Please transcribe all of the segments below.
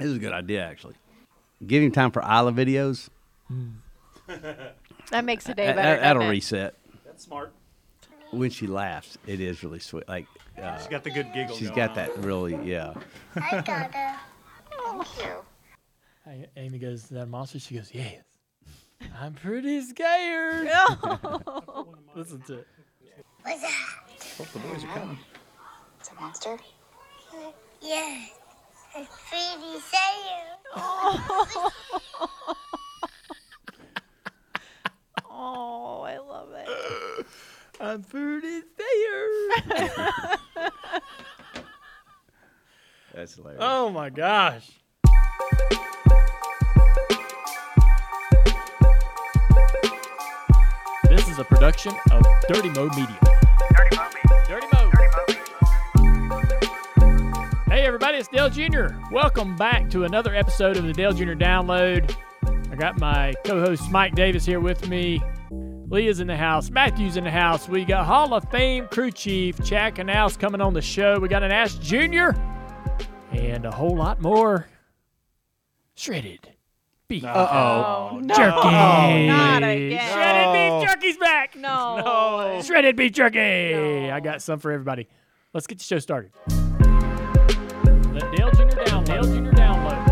This is a good idea, actually. Give him time for Isla videos. That makes the day better. that'll doesn't it? reset. That's smart. When she laughs, it is really sweet. Like uh, She's got the good giggle. she's going got on. that really, yeah. I got a. Thank you. Hey, Amy goes, that monster? She goes, yes. I'm pretty scared. Listen to it. What's that? Hope the boys are coming. It's a monster. Yes. It's pretty sad. Oh, I love it. I'm pretty scared. That's hilarious. oh my gosh. This is a production of Dirty Mo Media. Everybody, it's Dale Jr. Welcome back to another episode of the Dale Jr. Download. I got my co-host Mike Davis here with me. Leah's in the house. Matthew's in the house. We got Hall of Fame crew chief Chad Knaus coming on the show. We got an Ash Jr. and a whole lot more shredded beef Oh, no. jerky. not again. Shredded No. beef jerky's back. No. Shredded beef jerky. No. I got some for everybody. Let's get the show started. Let Dale Jr. down. Dale Jr. download.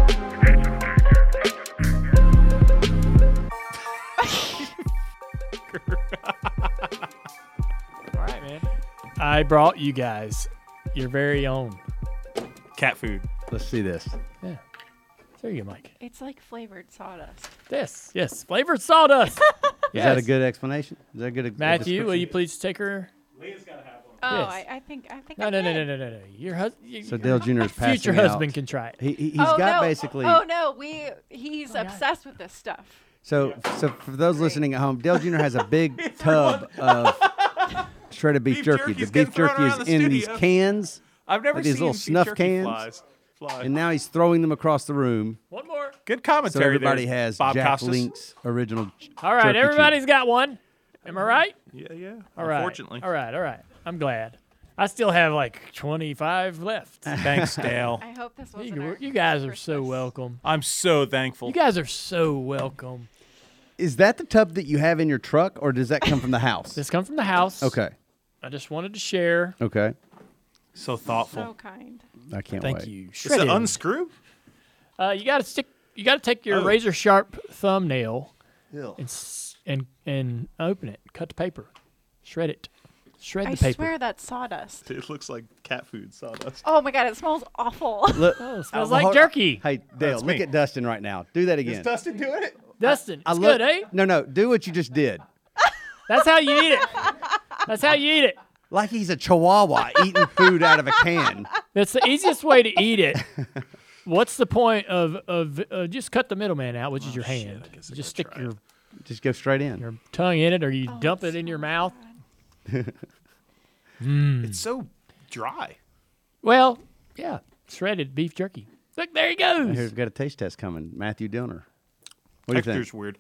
All right, man. I brought you guys your very own. Cat food. Let's see this. Yeah. There you go, Mike. It's like flavored sawdust. This, yes, flavored sawdust. yes. Is that a good explanation? Is that a good? a Matthew, will you please take her? Leah's got to have one. Oh, Yes. I, I think I think. No, I no, no, no, no, no, no. Your husband. So Dale Jr. is passing future out. husband can try it. He, he, he's oh, got no. basically. Oh no, we he's oh, God. obsessed with this stuff. So, so for those listening at home, Dale Jr. has a big tub of shredded beef, Beef jerky. The beef jerky is the in these cans, I've never Like these seen little beef snuff jerky cans? Flies. Fly. and now he's throwing them across the room. One more. Good commentary. So everybody there, has Bob Jack Costas. Link's original. All right, jerky everybody's got one. Am I right? Yeah, yeah. All right. Unfortunately. All right, all right. I'm glad. I still have like 25 left. Thanks, Dale. I hope this wasn't. you, our you guys are so Christmas. welcome. I'm so thankful. You guys are so welcome. Is that the tub that you have in your truck, or does that come from the house? This come from the house. Okay. I just wanted to share. Okay. so thoughtful. So kind. I can't Thank wait. you. Is it Shredded. unscrew? Uh, you got to stick. You got to take your Oh. razor sharp thumbnail Ew. and s- and and open it. Cut the paper. Shred it. Shred I the paper. swear that's sawdust. It looks like cat food sawdust. Oh my god, it smells awful. Look, Oh, it smells uh, like jerky. Hey, Dale, That's look me. at Dustin right now. Do that again. Is Dustin doing it? Dustin, I it's look- good, eh? No, no. Do what you just did. That's how you eat it. That's how you eat it. Like he's a chihuahua eating food out of a can. That's the easiest way to eat it. What's the point of of uh, just cut the middleman out, which is your Oh, shit, hand? I guess I just gotta stick try your Just go straight in. your tongue in it, or you Oh, dump it in your so mouth. Bad. It's so dry. Well, yeah, shredded beef jerky. Look, there he goes. Here, we've got a taste test coming. Matthew Dillner. What do you Texture's think? weird.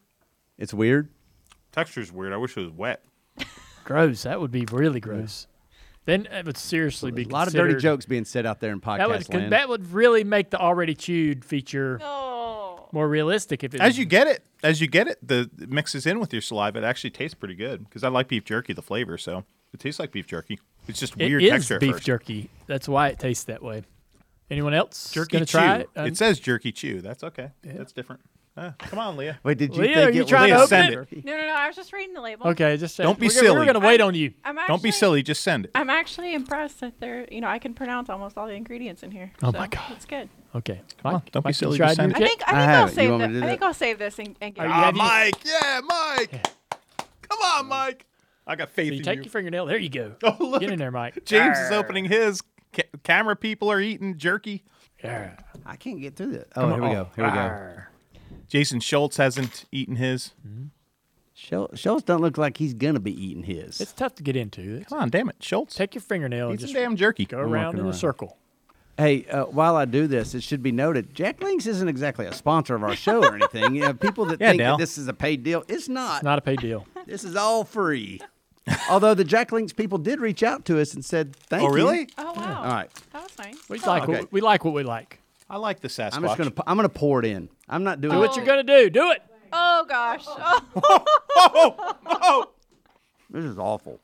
It's weird. Texture's weird. I wish it was wet. Gross. That would be really gross. Then it would seriously be a lot of dirty jokes being said out there in podcast That would land. that would really make the already chewed feature Oh. More realistic if it As you get it, as you get it, the it mixes in with your saliva. It actually tastes pretty good because I like beef jerky, the flavor. So it tastes like beef jerky. It's just weird is texture at beef first. jerky. That's why it tastes that way. Anyone else Jerky gonna chew. try it? Um, It says jerky chew. That's okay. That's different. Uh, come on, Leah. Wait, did you Leah, think are you it trying was to Leah, open send it? it. No, no, no. I was just reading the label. Okay, just say, Don't be we're gonna- silly. We're gonna wait on you. I'm actually, Don't be silly. Just send it. I'm actually impressed that they're, you know, I can pronounce almost all the ingredients in here. Oh so my God. It's good. Okay, on, Mike, don't be Mike, you silly, tried just send I it. think kit? I I think have I'll it. You save want me that. to do I think that? I'll save this and, and get Are it. you- Ah, have you- Mike. Yeah, Mike. Come on, Mike. I got faith So you in take you. your fingernail. There you go. Oh, look. Get in there, Mike. James is opening his. Ca- camera people are eating jerky. Yeah. I can't get through that. Oh, here we go. Here we go. Arr. Jason Schultz hasn't eaten his. Schul- Schultz don't look like he's gonna be eating his. It's tough to get into. It's- Come on, damn it, Schultz. Take your fingernail and Eat some just damn jerky. go around walking in a circle. Hey, uh, while I do this, it should be noted, Jack Links isn't exactly a sponsor of our show or anything. You know, people that Yeah, think Dale. that this is a paid deal, it's not. It's not a paid deal. This is all free. Although the Jack Links people did reach out to us and said, "Thank you." Oh, you." really? Oh wow. All right. That was nice. We like okay. what, we like what we like. I like the Sasquatch. I'm just gonna I'm gonna pour it in. I'm not doing it. Do what you're gonna do. Do it. Oh gosh. oh, oh, Oh. This is awful.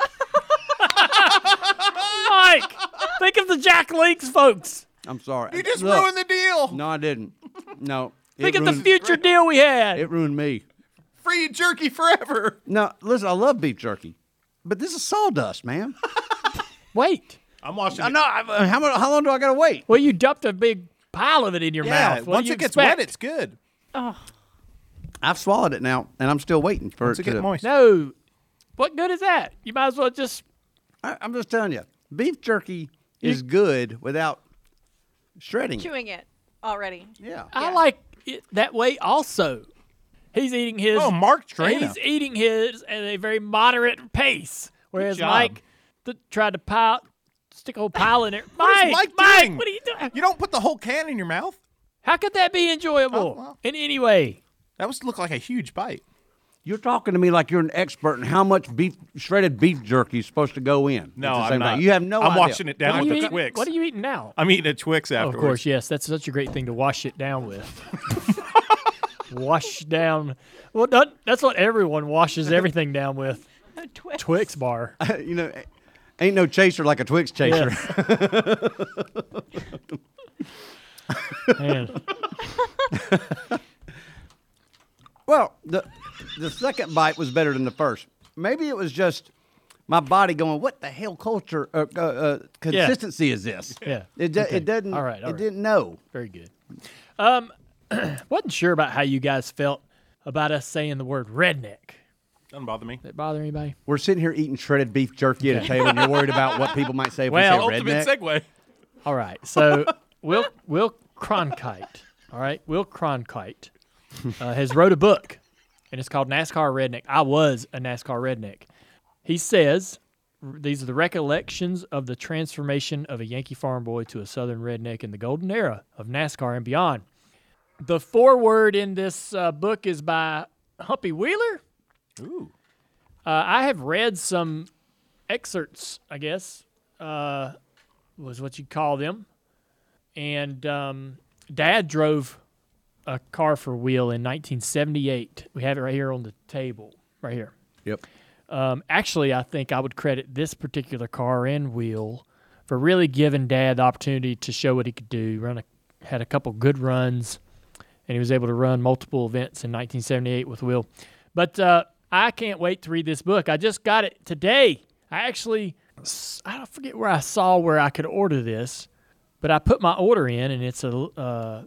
Mike, think of the Jack Links folks. I'm sorry. You just Look, ruined the deal. No, I didn't. No. it Think of the ruined- future deal we had. It ruined me. Free jerky forever. No, listen, I love beef jerky, but this is sawdust, man. Wait. I'm watching. Uh, I it. know. I, how, mu- how long do I gotta wait? Well, you dumped a big pile of it in your Yeah, mouth. What once you it gets expect? wet, it's good. oh. I've swallowed it now, and I'm still waiting for Once it it to. gets moist. No. What good is that? You might as well just. I, I'm just telling you, beef jerky is good without shredding. it. Chewing it already. Yeah. I Yeah. like it that way also. He's eating his. Oh, Mark Trina. He's eating his at a very moderate pace, whereas job. Mike th- tried to pile, stick a whole pile in there. What is Mike, Mike doing? what are you doing? You don't put the whole can in your mouth. How could that be enjoyable Oh, well. in any way? That was look like a huge bite. You're talking to me like you're an expert in how much beef shredded beef jerky is supposed to go in. No, at the I'm not. time. You have no I'm idea. washing it down What with the eating, Twix. what are you eating now? I'm eating a Twix Oh, afterwards. of course, yes. That's such a great thing to wash it down with. wash down. Well, that, that's what everyone washes everything down with. Twix. Twix bar. you know, ain't no chaser like a Twix chaser. Man. Well, the the second bite was better than the first. Maybe it was just my body going, "What the hell culture uh, uh, uh, consistency is this?" Yeah. It do, Okay. it doesn't. All right, all it right. didn't know. Very good. Um, wasn't sure about how you guys felt about us saying the word redneck. Doesn't bother me. Did that bother anybody? We're sitting here eating shredded beef jerky at a table, and you're worried about what people might say if Well, we say Ultimate redneck. segue. All right. So Will Will Cronkrite, all right, Will Cronkrite uh, has wrote a book, and it's called NASCAR Redneck. I was a NASCAR redneck. He says these are the recollections of the transformation of a Yankee farm boy to a Southern redneck in the golden era of NASCAR and beyond. The foreword in this uh, book is by Humpy Wheeler. Ooh. Uh, I have read some excerpts, I guess, uh, was what you'd call them. And um, Dad drove a car for Will in 1978. We have it right here on the table, right here. Yep. Um, actually, I think I would credit this particular car and Will for really giving Dad the opportunity to show what he could do. Run a, had a couple good runs, and he was able to run multiple events in 1978 with Will. But uh, I can't wait to read this book. I just got it today. I actually, I don't forget where I saw where I could order this, but I put my order in, and it's a. Uh,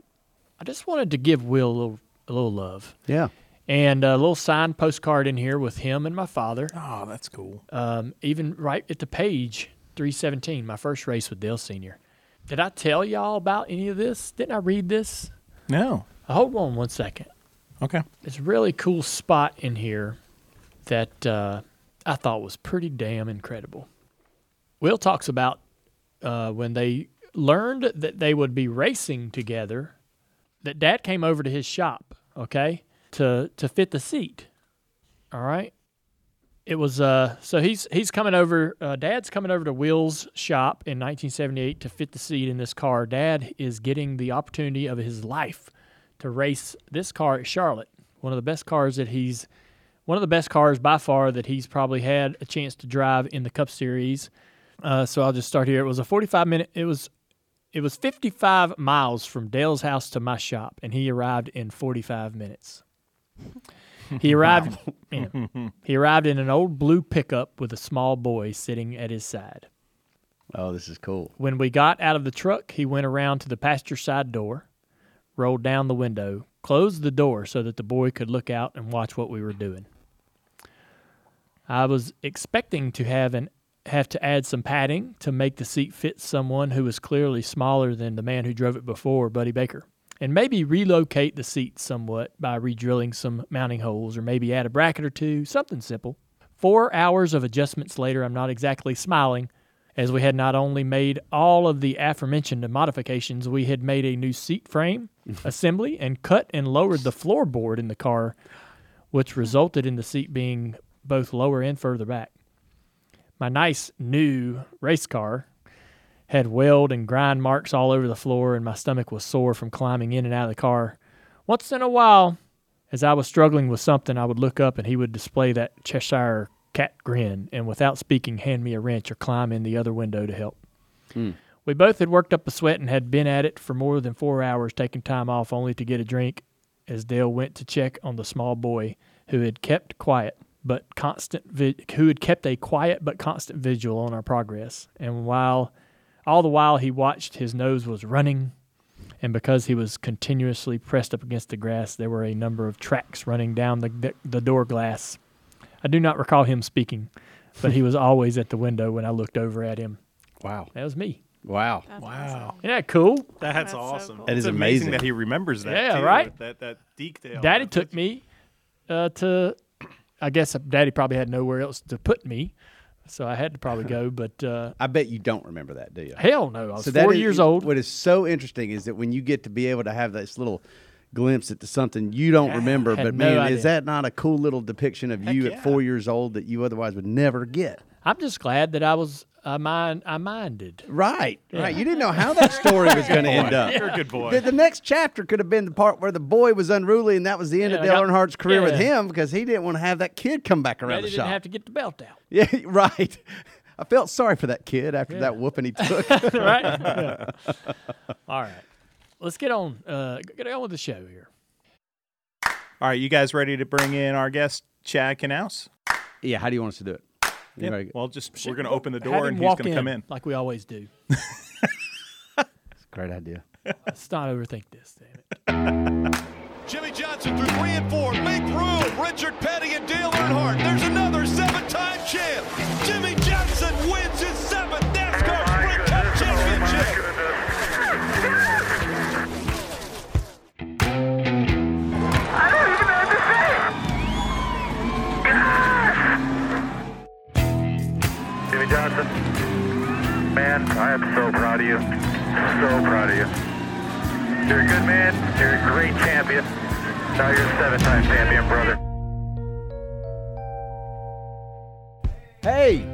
I just wanted to give Will a little, a little love, Yeah. and a little signed postcard in here with him and my father Oh, that's cool. um, even right at the page 317, my first race with Dale Senior. Did I tell y'all about any of this? Didn't I read this? No. Hold on one second. Okay. It's a really cool spot in here that uh, I thought was pretty damn incredible. Will talks about uh, when they learned that they would be racing together, that Dad came over to his shop, okay, to to fit the seat. All right. It was uh so he's he's coming over uh, dad's coming over to Will's shop in 1978 to fit the seat in this car. Dad is getting the opportunity of his life to race this car at Charlotte. One of the best cars that he's one of the best cars by far that he's probably had a chance to drive in the Cup Series. Uh, so I'll just start here. It was a 45 minute. It was it was 55 miles from Dale's house to my shop, and he arrived in 45 minutes. He arrived. yeah. he arrived in an old blue pickup with a small boy sitting at his side. Oh, this is cool. When we got out of the truck, he went around to the passenger side door, rolled down the window, closed the door so that the boy could look out and watch what we were doing. I was expecting to have an have to add some padding to make the seat fit someone who was clearly smaller than the man who drove it before, Buddy Baker. And maybe relocate the seat somewhat by re-drilling some mounting holes or maybe add a bracket or two, something simple. Four hours of adjustments later, I'm not exactly smiling, as we had not only made all of the aforementioned modifications, we had made a new seat frame, assembly, and cut and lowered the floorboard in the car, which resulted in the seat being both lower and further back. My nice new race car had weld and grind marks all over the floor, and my stomach was sore from climbing in and out of the car. Once in a while, as I was struggling with something, I would look up and he would display that Cheshire cat grin and without speaking hand me a wrench or climb in the other window to help. Hmm. We both had worked up a sweat and had been at it for more than four hours, taking time off only to get a drink as Dale went to check on the small boy who had kept quiet but constant vi- who had kept a quiet but constant vigil on our progress. And while all the while he watched his nose was running and because he was continuously pressed up against the grass, there were a number of tracks running down the, the, the door glass. I do not recall him speaking, but he was always at the window when I looked over at him. Wow. That was me. Wow. That's Wow. Isn't that cool? That's, That's so awesome. cool. That is It's amazing. that he remembers that. Yeah, too, right? That that detail. Daddy took me uh, to, I guess Daddy probably had nowhere else to put me, so I had to probably go. But uh, I bet you don't remember that, do you? hell no, I was So four is- years old. What is so interesting is that when you get to be able to have this little glimpse into something you don't remember, but no man, idea. is that not a cool little depiction of you yeah. at four years old that you otherwise would never get? I'm just glad that I was I mind I minded. Right, right. You didn't know how that story was going to end up. You're a good boy. The, the next chapter could have been the part where the boy was unruly, and that was the end Yeah, of I Dale got- Earnhardt's career with him because he didn't want to have that kid come back around Daddy the shop. didn't shop. have to get the belt out. yeah, right. I felt sorry for that kid after that whooping he took. right? Yeah. All right. Let's get on uh get on with the show here. All right, you guys ready to bring in our guest Chad Knaus? yeah, how do you want us to do it? You Yeah. ready? Well, just we're gonna open the door and he's gonna come in. like we always do. Great idea. Let's not overthink this. Damn it. Jimmie Johnson through three and four. Make room. Richard Petty and Dale Earnhardt. There's another seven-time champ. Man, I am so proud of you. So proud of you. You're a good man. You're a great champion. Now you're a seven-time champion, brother. Hey,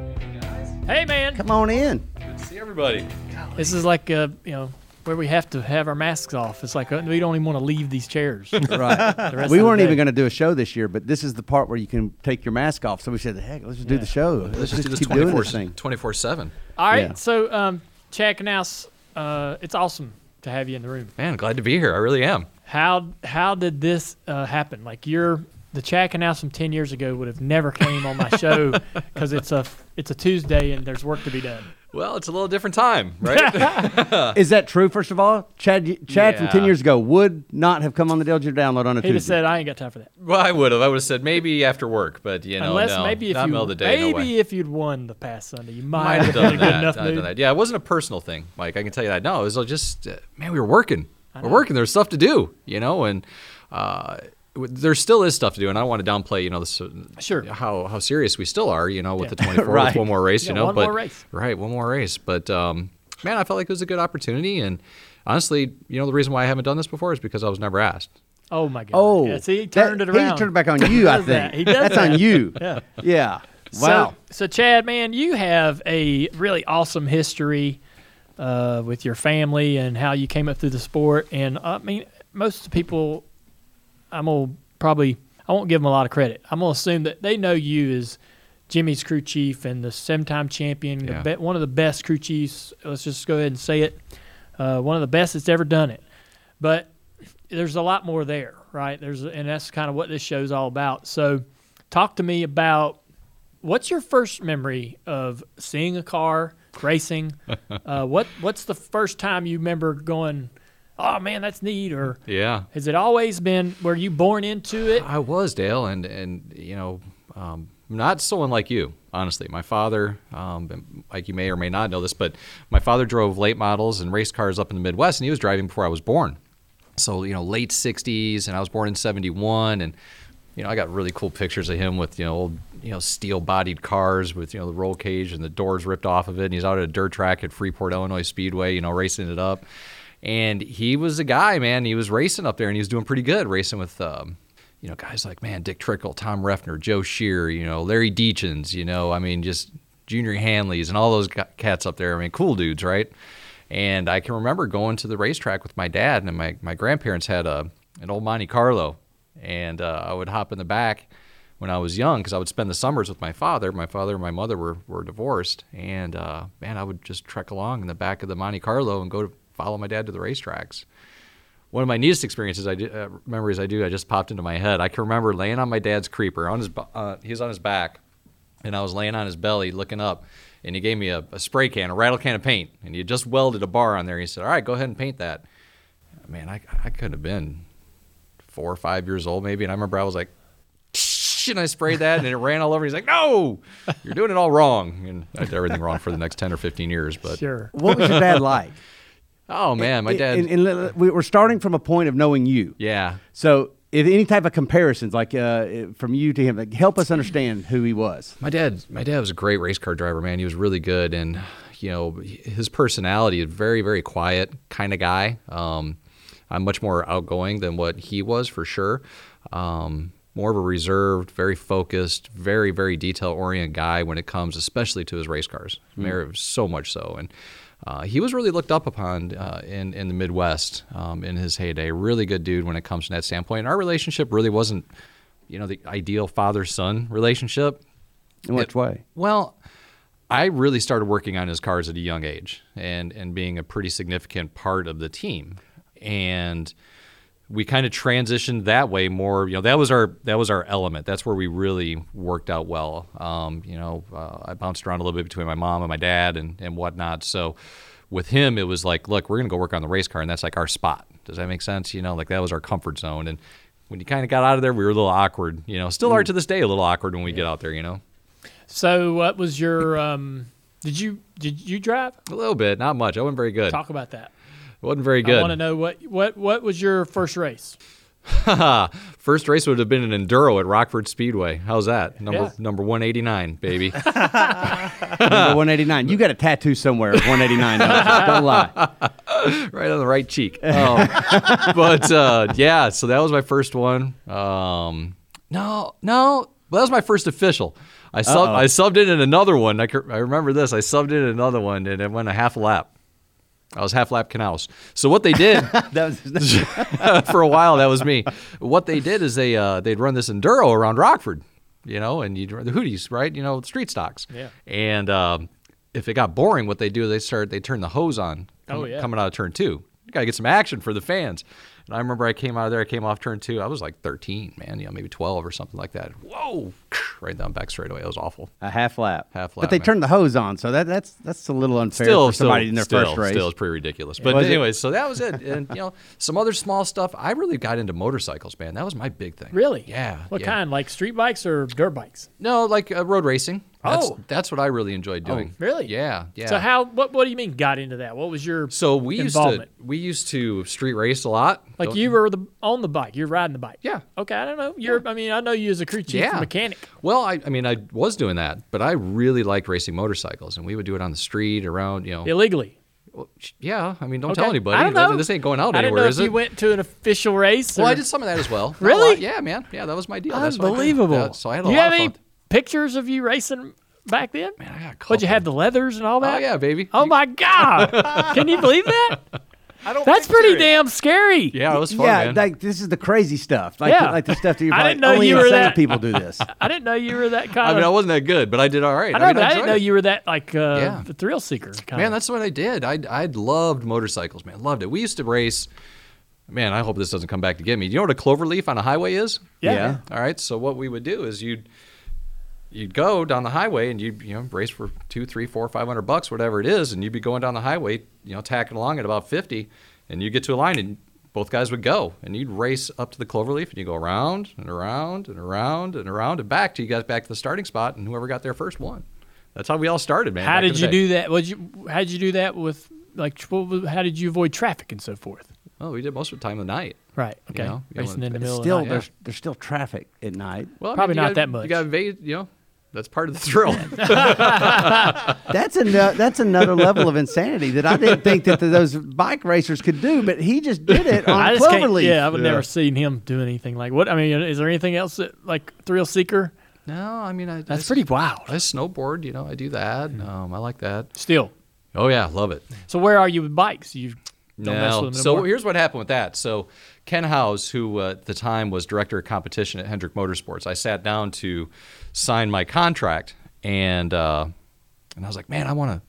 Hey man, come on in. Good to see everybody. this is like a, you know where we have to have our masks off. It's like uh, we don't even want to leave these chairs. Right. the we weren't even going to do a show this year, but this is the part where you can take your mask off. So we said, "Heck, let's just do the show. Let's, just do this keep doing 24 this thing." 24 7. All right, Yeah. so um, Chad Knaus, uh, it's awesome to have you in the room. Man, glad to be here. I really am. How how did this uh, happen? Like you're the Chad Knaus from ten years ago would have never came on my show because it's a it's a Tuesday and there's work to be done. Well, it's a little different time, right? Is that true? First of all, Chad, Chad from ten years ago would not have come on the Dale download on a He'd have Tuesday. said I ain't got time for that. well, I would have. I would have said maybe after work, but you know, Unless no, maybe if you middle the day, maybe no if you'd won the past Sunday, you might, Might have have been done a that. enough I'd have done mood. that. Yeah, it wasn't a personal thing, Mike. I can tell you that. No, it was just, uh, man, we were working. We're working. There's stuff to do, you know, and uh, w- there still is stuff to do. And I don't want to downplay, you know, this, uh, Sure. how how serious we still are, you know, with Yeah. the 24, Right. with one more race, Yeah, you know, one but more race. right, one more race. But um, man, I felt like it was a good opportunity, and honestly, you know, the reason why I haven't done this before is because I was never asked. Oh my god! Oh, yeah, see, he that- turned it around. He turned it back on you. I think that. He does that's that. on you. Yeah. Yeah. Wow. So, so Chad, man, you have a really awesome history uh, with your family and how you came up through the sport. And I mean, most people, I'm gonna probably, I won't give them a lot of credit. I'm gonna assume that they know you as Jimmie's crew chief and the seven-time champion, Yeah. be- one of the best crew chiefs. Let's just go ahead and say it. Uh, one of the best that's ever done it. But there's a lot more there, right? There's, and that's kind of what this show's all about. So, talk to me about what's your first memory of seeing a car racing? uh, what What's the first time you remember going? Oh man, that's neat. Or Yeah. has it always been? Were you born into it? I was Dale, and and you know, um, not someone like you. Honestly, my father, um, like you may or may not know this, but my father drove late models and race cars up in the Midwest, and he was driving before I was born. So you know, late '60s, and I was born in '71, and you know, I got really cool pictures of him with you know old you know steel-bodied cars with you know the roll cage and the doors ripped off of it, and he's out at a dirt track at Freeport Illinois Speedway, you know, racing it up. And he was a guy, man. He was racing up there, and he was doing pretty good, racing with um, you know, guys like man, Dick Trickle, Tom Reffner, Joe Shear, you know, Larry Detjens, you know, I mean, just Junior Hanleys, and all those cats up there. I mean, cool dudes, right? And I can remember going to the racetrack with my dad, and my, my grandparents had a an old Monte Carlo, and uh, I would hop in the back when I was young because I would spend the summers with my father. My father and my mother were, were divorced, and uh, man, I would just trek along in the back of the Monte Carlo and go to follow my dad to the racetracks. One of my neatest experiences, I do, uh, memories I do, I just popped into my head. I can remember laying on my dad's creeper on his, bu- uh, he was on his back, and I was laying on his belly looking up, and he gave me a, a spray can, a rattle can of paint, and he had just welded a bar on there. He said, "All right, go ahead and paint that." Man, I I couldn't have been four or five years old maybe, and I remember I was like, and I sprayed that, and it ran all over. He's like, "No, you're doing it all wrong," and I did everything wrong for the next ten or fifteen years. But Sure. What was your dad like? Oh man, my dad, And, and we- we're starting from a point of knowing you. yeah. So, if any type of comparisons, like uh, from you to him, like, help us understand who he was. My dad, my dad was a great race car driver, man. He was really good, and you know his personality is very, very quiet kind of guy. Um, I'm much more outgoing than what he was for sure. Um, more of a reserved, very focused, very, very detail oriented guy when it comes, especially to his race cars. Very- So much so, and uh, he was really looked up upon uh, in in the Midwest um, in his heyday. Really good dude when it comes to that standpoint. And our relationship really wasn't, you know, the ideal father son relationship. In which way? Well, I really started working on his cars at a young age and and being a pretty significant part of the team. And we kind of transitioned that way more. You know, that was our that was our element. That's where we really worked out well. Um, you know, uh, I bounced around a little bit between my mom and my dad and and whatnot. So with him, it was like, look, we're gonna go work on the race car, and that's like our spot. Does that make sense? You know, like that was our comfort zone. And when you kind of got out of there, we were a little awkward. You know, still are to this day a little awkward when we get out there. You know. So, what was your? Um, did you did you drive? A little bit, not much. I wasn't very good. Talk about that. Wasn't very good. I want to know what what what was your first race? First race would have been an enduro at Rockford Speedway. How's that? Number Yeah. number 189, baby. Number 189. You got a tattoo somewhere. 189. don't- Don't lie. right on the right cheek. Um, but uh, yeah, so that was my first one. Um, no, no, well, that was my first official. I sub I subbed in in another one. I, I remember this. I subbed in another one and it went a half lap. I was half lap Knaus. So what they did That was, for a while, that was me. What they did is they uh, they'd run this enduro around Rockford, you know, and you'd run the hoodies, right? You know, street stocks. Yeah. And um, if it got boring, what they do is they start they turn the hose on. Oh, yeah. Coming out of turn two, you gotta get some action for the fans. And I remember I came out of there, I came off turn two. I was like 13, man, you know, maybe 12 or something like that. Whoa, right down back straightaway. It was awful. a half lap. Half lap. But they man. turned the hose on, so that that's that's a little unfair still, for somebody still, in their still, first race. Still, it's pretty ridiculous. But Was it? anyways, so that was it. And you know, some other small stuff. I really got into motorcycles, man. That was my big thing. Really? Yeah. What yeah. kind? Like street bikes or dirt bikes? No, like uh, road racing. That's, Oh. that's what I really enjoyed doing. really? Yeah, yeah. So how? What What do you mean got into that? What was your So we used to we used to street race a lot. like Don't- you were the on the bike. You're riding the bike. Yeah. Okay. I don't know. You're. I mean, I know you as a crew chief Yeah. mechanic. Well, I, I mean, I was doing that, but I really liked racing motorcycles, and we would do it on the street around, you know. illegally. Well, yeah, I mean, don't Okay. tell anybody. I don't know. This ain't going out I didn't anywhere, know is if it? you went to an official race. well, I did some of that as well. Really? Yeah, man. Yeah, that was my deal. That's what I. Unbelievable. Yeah, so I had a you lot have any pictures of you racing back then? Man, I got Would you have the leathers and all that? Oh yeah, baby. Oh my God! Can you believe that? I don't That's pretty it. damn scary. Yeah, it was fun, yeah, man. like this is the crazy stuff. Like Yeah. like the stuff that you're I like, didn't know only you were insane that- people do this. I didn't know you were that kind I of. mean, I wasn't that good, but I did all right. I know, mean, but I didn't enjoyed know it. you were that like uh, Yeah. the thrill seeker. Kind Man, that's what I did. I I loved motorcycles, man. Loved it. We used to race. Man, I hope this doesn't come back to get me. Do you know what a clover leaf on a highway is? yeah. Yeah. All right. So what we would do is you'd you'd go down the highway and you'd you know race for two, three, four, five hundred bucks, whatever it is, and you'd be going down the highway, you know, tacking along at about fifty, and you get to a line and both guys would go and you'd race up to the cloverleaf and you go around and around and around and around and back till you got back to the starting spot and whoever got there first won. That's how we all started, man. How did you day. do that? What you? How did you do that with like? What, how did you avoid traffic and so forth? Oh, we did most of the time of the night. Right. Okay. know, you Racing know, in the middle Still, of the night. there's there's still traffic at night. Well, I Probably mean, not gotta- that much. You got to evade, you know. That's part of the thrill. That's a that's another level of insanity that I didn't think that those bike racers could do, but he just did it on I just. Cloverleaf. Yeah, I would Yeah. never seen him do anything like what. I mean, is there anything else that like thrill seeker No, I mean I. That's I, pretty wild. I snowboard. You know, I do that. Um, I like that. Still. Oh yeah, love it. So where are you with bikes? You don't mess No. with them So anymore? here's what happened with that. So Ken Howes, who uh, at the time was director of competition at Hendrick Motorsports, I sat down to sign my contract, and uh, and I was like, man, I want to,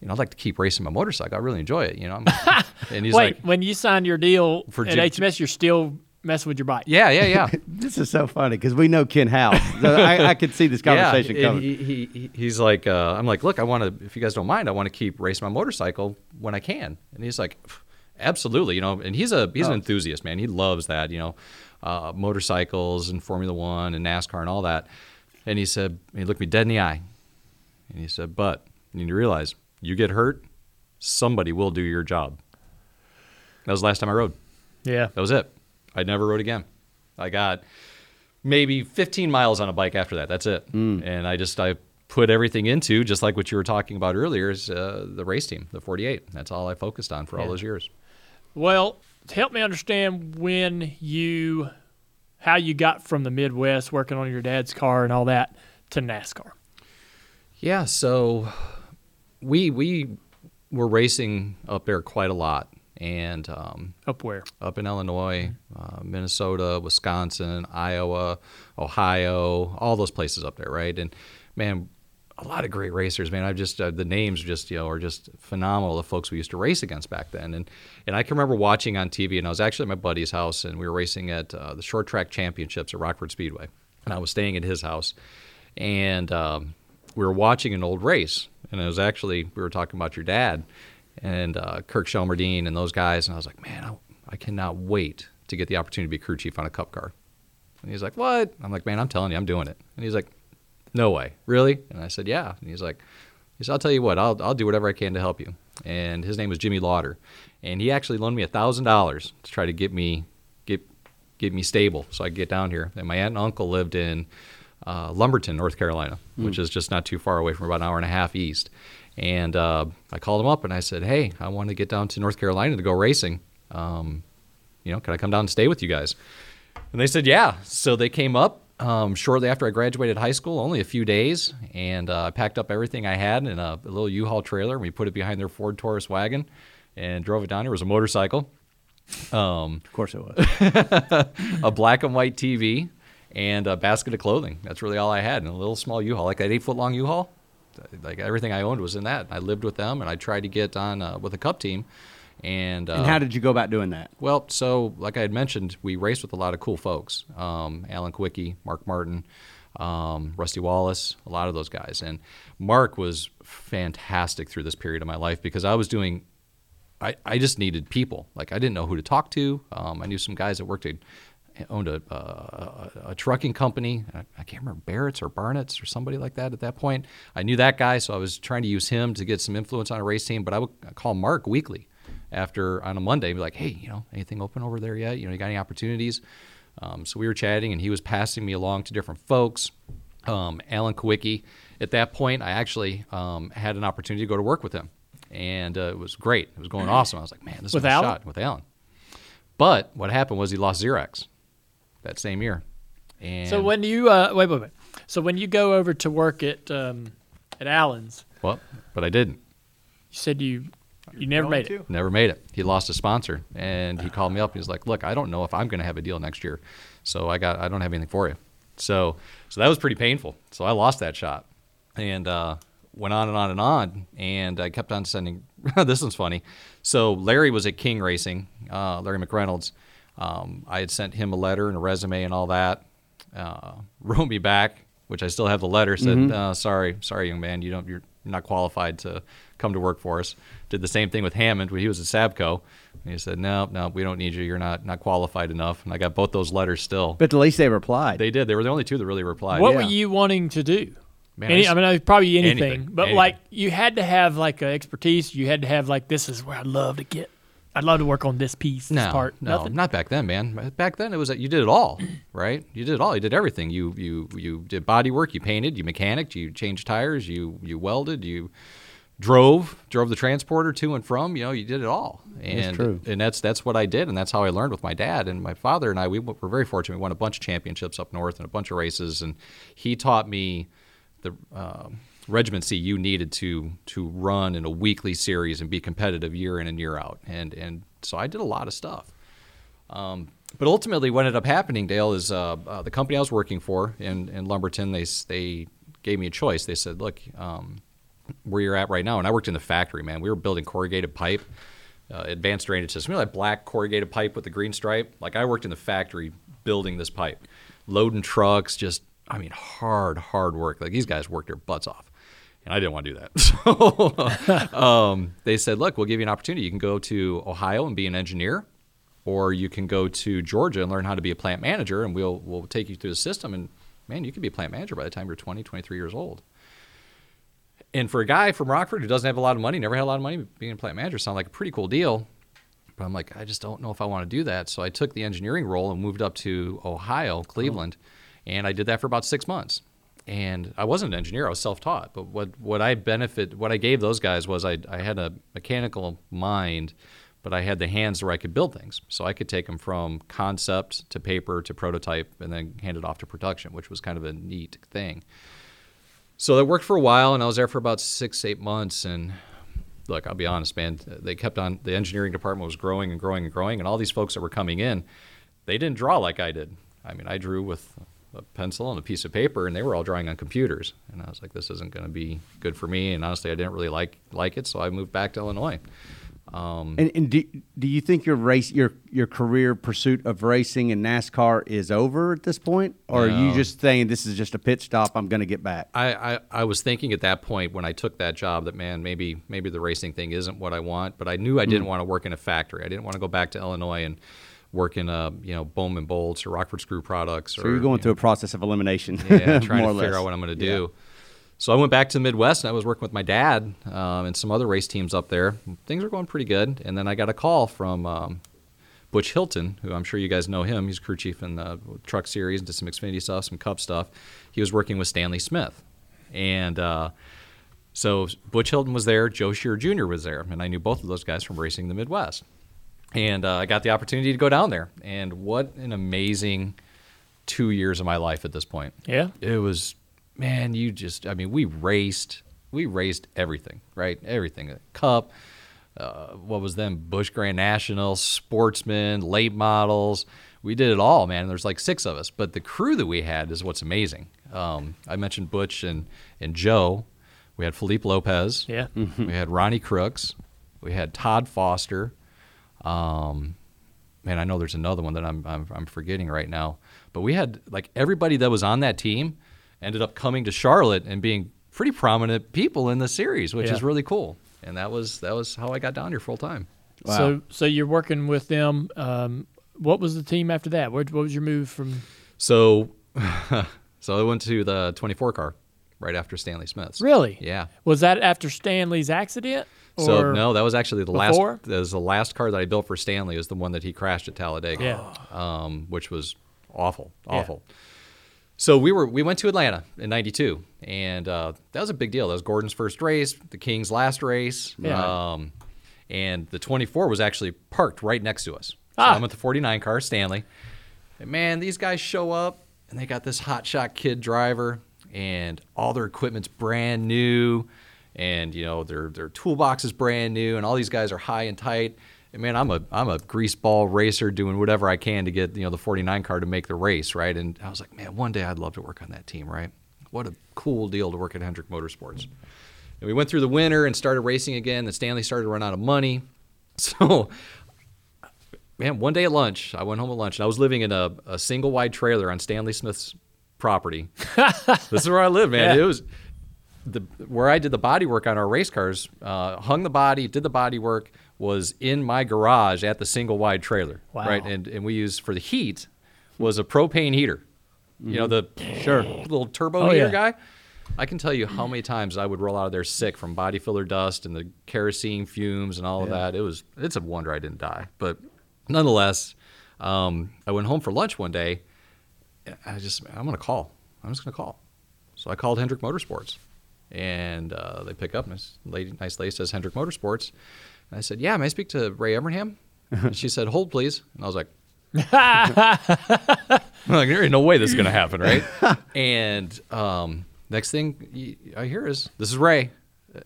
you know, I'd like to keep racing my motorcycle. I really enjoy it. You know. I'm- and he's Wait, like, when you signed your deal For at Ju- HMS, you're still messing with your bike. yeah, yeah, yeah. This is so funny because we know Ken Howes. So I, I could see this conversation yeah, coming. he, he, he, he's like, uh, I'm like, look, I want to, if you guys don't mind, I want to keep racing my motorcycle when I can. And he's like, absolutely, you know. And he's a he's an enthusiast, man. He loves that, you know, uh, motorcycles and Formula One and NASCAR and all that. And he said, he looked me dead in the eye, and he said, but you need to realize, you get hurt, somebody will do your job. That was the last time I rode. Yeah. That was it. I never rode again. I got maybe 15 miles on a bike after that. That's it. And I just I put everything into just like what you were talking about earlier is uh, the race team, the 48. That's all I focused on for all those years. Well, help me understand when you, how you got from the Midwest working on your dad's car and all that to NASCAR. Yeah, so we we were racing up there quite a lot, and um, Up where? up in Illinois, uh, Minnesota, Wisconsin, Iowa, Ohio, all those places up there, right? And man, a lot of great racers, man. I just uh, the names just you know are just phenomenal. The folks we used to race against back then, and and I can remember watching on TV, and I was actually at my buddy's house, and we were racing at uh, the short track championships at Rockford Speedway, and I was staying at his house, and um, we were watching an old race, and it was actually we were talking about your dad, and uh, Kirk Shelmerdine and those guys, and I was like, man, I, I cannot wait to get the opportunity to be crew chief on a Cup car. And he's like, what? I'm like, man, I'm telling you, I'm doing it. And he's like, no way, really? And I said, yeah. And he's like, he said, I'll tell you what, I'll, I'll do whatever I can to help you. And his name was Jimmy Lauder, and he actually loaned me a thousand dollars to try to get me get get me stable so I could get down here. And my aunt and uncle lived in uh, Lumberton, North Carolina, which is just not too far away from about an hour and a half east. And uh, I called them up and I said, hey, I want to get down to North Carolina to go racing. Um, you know, can I come down and stay with you guys? And they said, yeah. So they came up um, shortly after I graduated high school, only a few days, and uh, I packed up everything I had in a, a little U-Haul trailer. And we put it behind their Ford Taurus wagon and drove it down. It was a motorcycle, um, of course it was. a black and white TV, and a basket of clothing. That's really all I had, and a little small U-Haul, like that eight-foot-long U-Haul. Like everything I owned was in that. I lived with them, and I tried to get on uh, with a Cup team. And, uh, and how did you go about doing that? well, so like I had mentioned, we raced with a lot of cool folks. Um, Alan Kulwicki, Mark Martin, um, Rusty Wallace, a lot of those guys. And Mark was fantastic through this period of my life because I was doing, I, I just needed people. Like I didn't know who to talk to. Um, I knew some guys that worked at, owned a, a, a trucking company. I, I can't remember Barrett's or Barnett's or somebody like that at that point. I knew that guy, so I was trying to use him to get some influence on a race team. But I would call Mark weekly after on a Monday and be like, hey, you know, anything open over there yet? You know, you got any opportunities? Um, so we were chatting, and he was passing me along to different folks. Um, Alan Kulwicki. At that point, I actually um, had an opportunity to go to work with him, and uh, it was great. It was going awesome. I was like, man, this is my Alan? shot with Alan. But what happened was he lost Xerox that same year. And So when you uh, wait, wait, wait. So when you go over to work at um, at Alan's, well, but I didn't. you said you you never made it. To? Never made it. He lost a sponsor, and he called me up. He was like, "Look, I don't know if I'm going to have a deal next year, so I got I don't have anything for you." So so that was pretty painful. So I lost that shot, and uh, went on and on and on, and I kept on sending. this one's funny. So Larry was at King Racing, uh, Larry McReynolds. Um, I had sent him a letter and a resume and all that. Uh, wrote me back, which I still have the letter. Said, uh, "Sorry, sorry, young man, you don't you're not qualified to come to work for us." Did the same thing with Hammond when he was at Sabco. And he said, "No, no, we don't need you. You're not not qualified enough." And I got both those letters still. But at least they replied. They did. They were the only two that really replied. What yeah. were you wanting to do? Man, I Any, just- I mean, uh, probably anything, anything, but anything. like you had to have like expertise. You had to have like this is where I'd love to get. I'd love to work on this piece, this no, part. no, Nothing. not back then, man. Back then, it was that you did it all, right? You did it all. You did everything. You you you did body work. You painted. You mechanicked. You changed tires. You you welded. You drove drove the transporter to and from. You know, you did it all, and true. and that's that's what I did, and that's how I learned with my dad and my father and I. We were very fortunate. We won a bunch of championships up north and a bunch of races, and he taught me the. Um, regimency you needed to to run in a weekly series and be competitive year in and year out and and so I did a lot of stuff um, but ultimately, what ended up happening, Dale, is uh, uh, the company I was working for in, in Lumberton, they, they gave me a choice. They said, look, um, where you're at right now, and I worked in the factory, man. We were building corrugated pipe, uh, advanced drainage system. You know that black corrugated pipe with the green stripe? Like I worked in the factory building this pipe, loading trucks, just, I mean, hard, hard work. Like these guys worked their butts off. And I didn't want to do that. So um, they said, look, we'll give you an opportunity. You can go to Ohio and be an engineer, or you can go to Georgia and learn how to be a plant manager, and we'll we'll take you through the system. And man, you can be a plant manager by the time you're 20, 23 years old. And for a guy from Rockford who doesn't have a lot of money, never had a lot of money, being a plant manager sounded like a pretty cool deal. But I'm like, I just don't know if I want to do that. So I took the engineering role and moved up to Ohio, oh. Cleveland, and I did that for about six months. And I wasn't an engineer; I was self-taught. But what what I benefit, what I gave those guys was I I had a mechanical mind, but I had the hands where I could build things. So I could take them from concept to paper to prototype, and then hand it off to production, which was kind of a neat thing. So that worked for a while, and I was there for about six, eight months. And look, I'll be honest, man, they kept on. The engineering department was growing and growing and growing, and all these folks that were coming in, they didn't draw like I did. I mean, I drew with a pencil and a piece of paper, and they were all drawing on computers. And I was like, this isn't going to be good for me. And honestly, I didn't really like like it, so I moved back to Illinois. Um, And, and do, do you think your race, your your career pursuit of racing and NASCAR is over at this point, or are you just saying this is just a pit stop? I'm going to get back. I, I, I was thinking at that point when I took that job that man maybe maybe the racing thing isn't what I want, but I knew I didn't Mm. want to work in a factory. I didn't want to go back to Illinois and work in a you know Bowman Bolts or Rockford Screw Products. So or, you're going you through a process of elimination. yeah, trying to figure less. out what I'm going to do. So I went back to the Midwest and I was working with my dad um, and some other race teams up there. Things were going pretty good, and then I got a call from. Um, Butch Hilton, who I'm sure you guys know him, he's crew chief in the truck series, and did some Xfinity stuff, some Cup stuff. He was working with Stanley Smith, and uh, so Butch Hilton was there, Joe Shear Jr. was there, and I knew both of those guys from racing the Midwest. And uh, I got the opportunity to go down there, and what an amazing two years of my life at this point. Yeah. It was, man, you just, I mean, we raced, we raced everything, right? Everything. Cup, uh, what was then Busch Grand National, Sportsman, late models. We did it all, man. There's like six of us, but the crew that we had is what's amazing. Um, I mentioned Butch and, and Joe. We had Felipe Lopez. Yeah. We had Ronnie Crooks. We had Todd Foster. Um, man, I know there's another one that I'm, I'm I'm forgetting right now. But we had like everybody that was on that team ended up coming to Charlotte and being pretty prominent people in the series, which Yeah. is really cool. And that was that was how I got down here full time. Wow. So so you're working with them. Um, what was the team after that? What, what was your move from? So so I went to the 24 car right after Stanley Smith's. Really? Yeah. Was that after Stanley's accident? So no, that was actually the before? last. That was the last car that I built for Stanley. Is the one that he crashed at Talladega. Yeah. Um, which was awful, Yeah. So we were we went to Atlanta in '92, and uh, that was a big deal. That was Gordon's first race, the King's last race. Yeah. Um, and the 24 was actually parked right next to us. So Ah. I'm with the 49 car, Stanley. And man, these guys show up and they got this hotshot kid driver, and all their equipment's brand new, and you know their their toolbox is brand new, and all these guys are high and tight. Man, I'm a I'm a greaseball racer doing whatever I can to get you know the 49 car to make the race, right? And I was like, man, one day I'd love to work on that team, right? What a cool deal to work at Hendrick Motorsports. And we went through the winter and started racing again. The Stanley started to run out of money, so man, one day at lunch, I went home at lunch and I was living in a, a single wide trailer on Stanley Smith's property. this is where I live, man. Yeah. It was the where I did the body work on our race cars, uh, hung the body, did the body work, was in my garage at the single wide trailer. Wow. Right. And and we used for the heat was a propane heater. You know, the Sure. little turbo Oh, heater yeah. guy. I can tell you how many times I would roll out of there sick from body filler dust and the kerosene fumes and all of that. It was it's a wonder I didn't die. But nonetheless, um, I went home for lunch one day. I just I'm gonna call. I'm just gonna call. So I called Hendrick Motorsports, And uh, they pick up, and this lady, nice lady says Hendrick Motorsports. And I said, "Yeah, may I speak to Ray Evernham?" and she said, "Hold, please." And I was like, like, there ain't no way this is gonna happen, right? and um, next thing I hear is, "This is Ray,"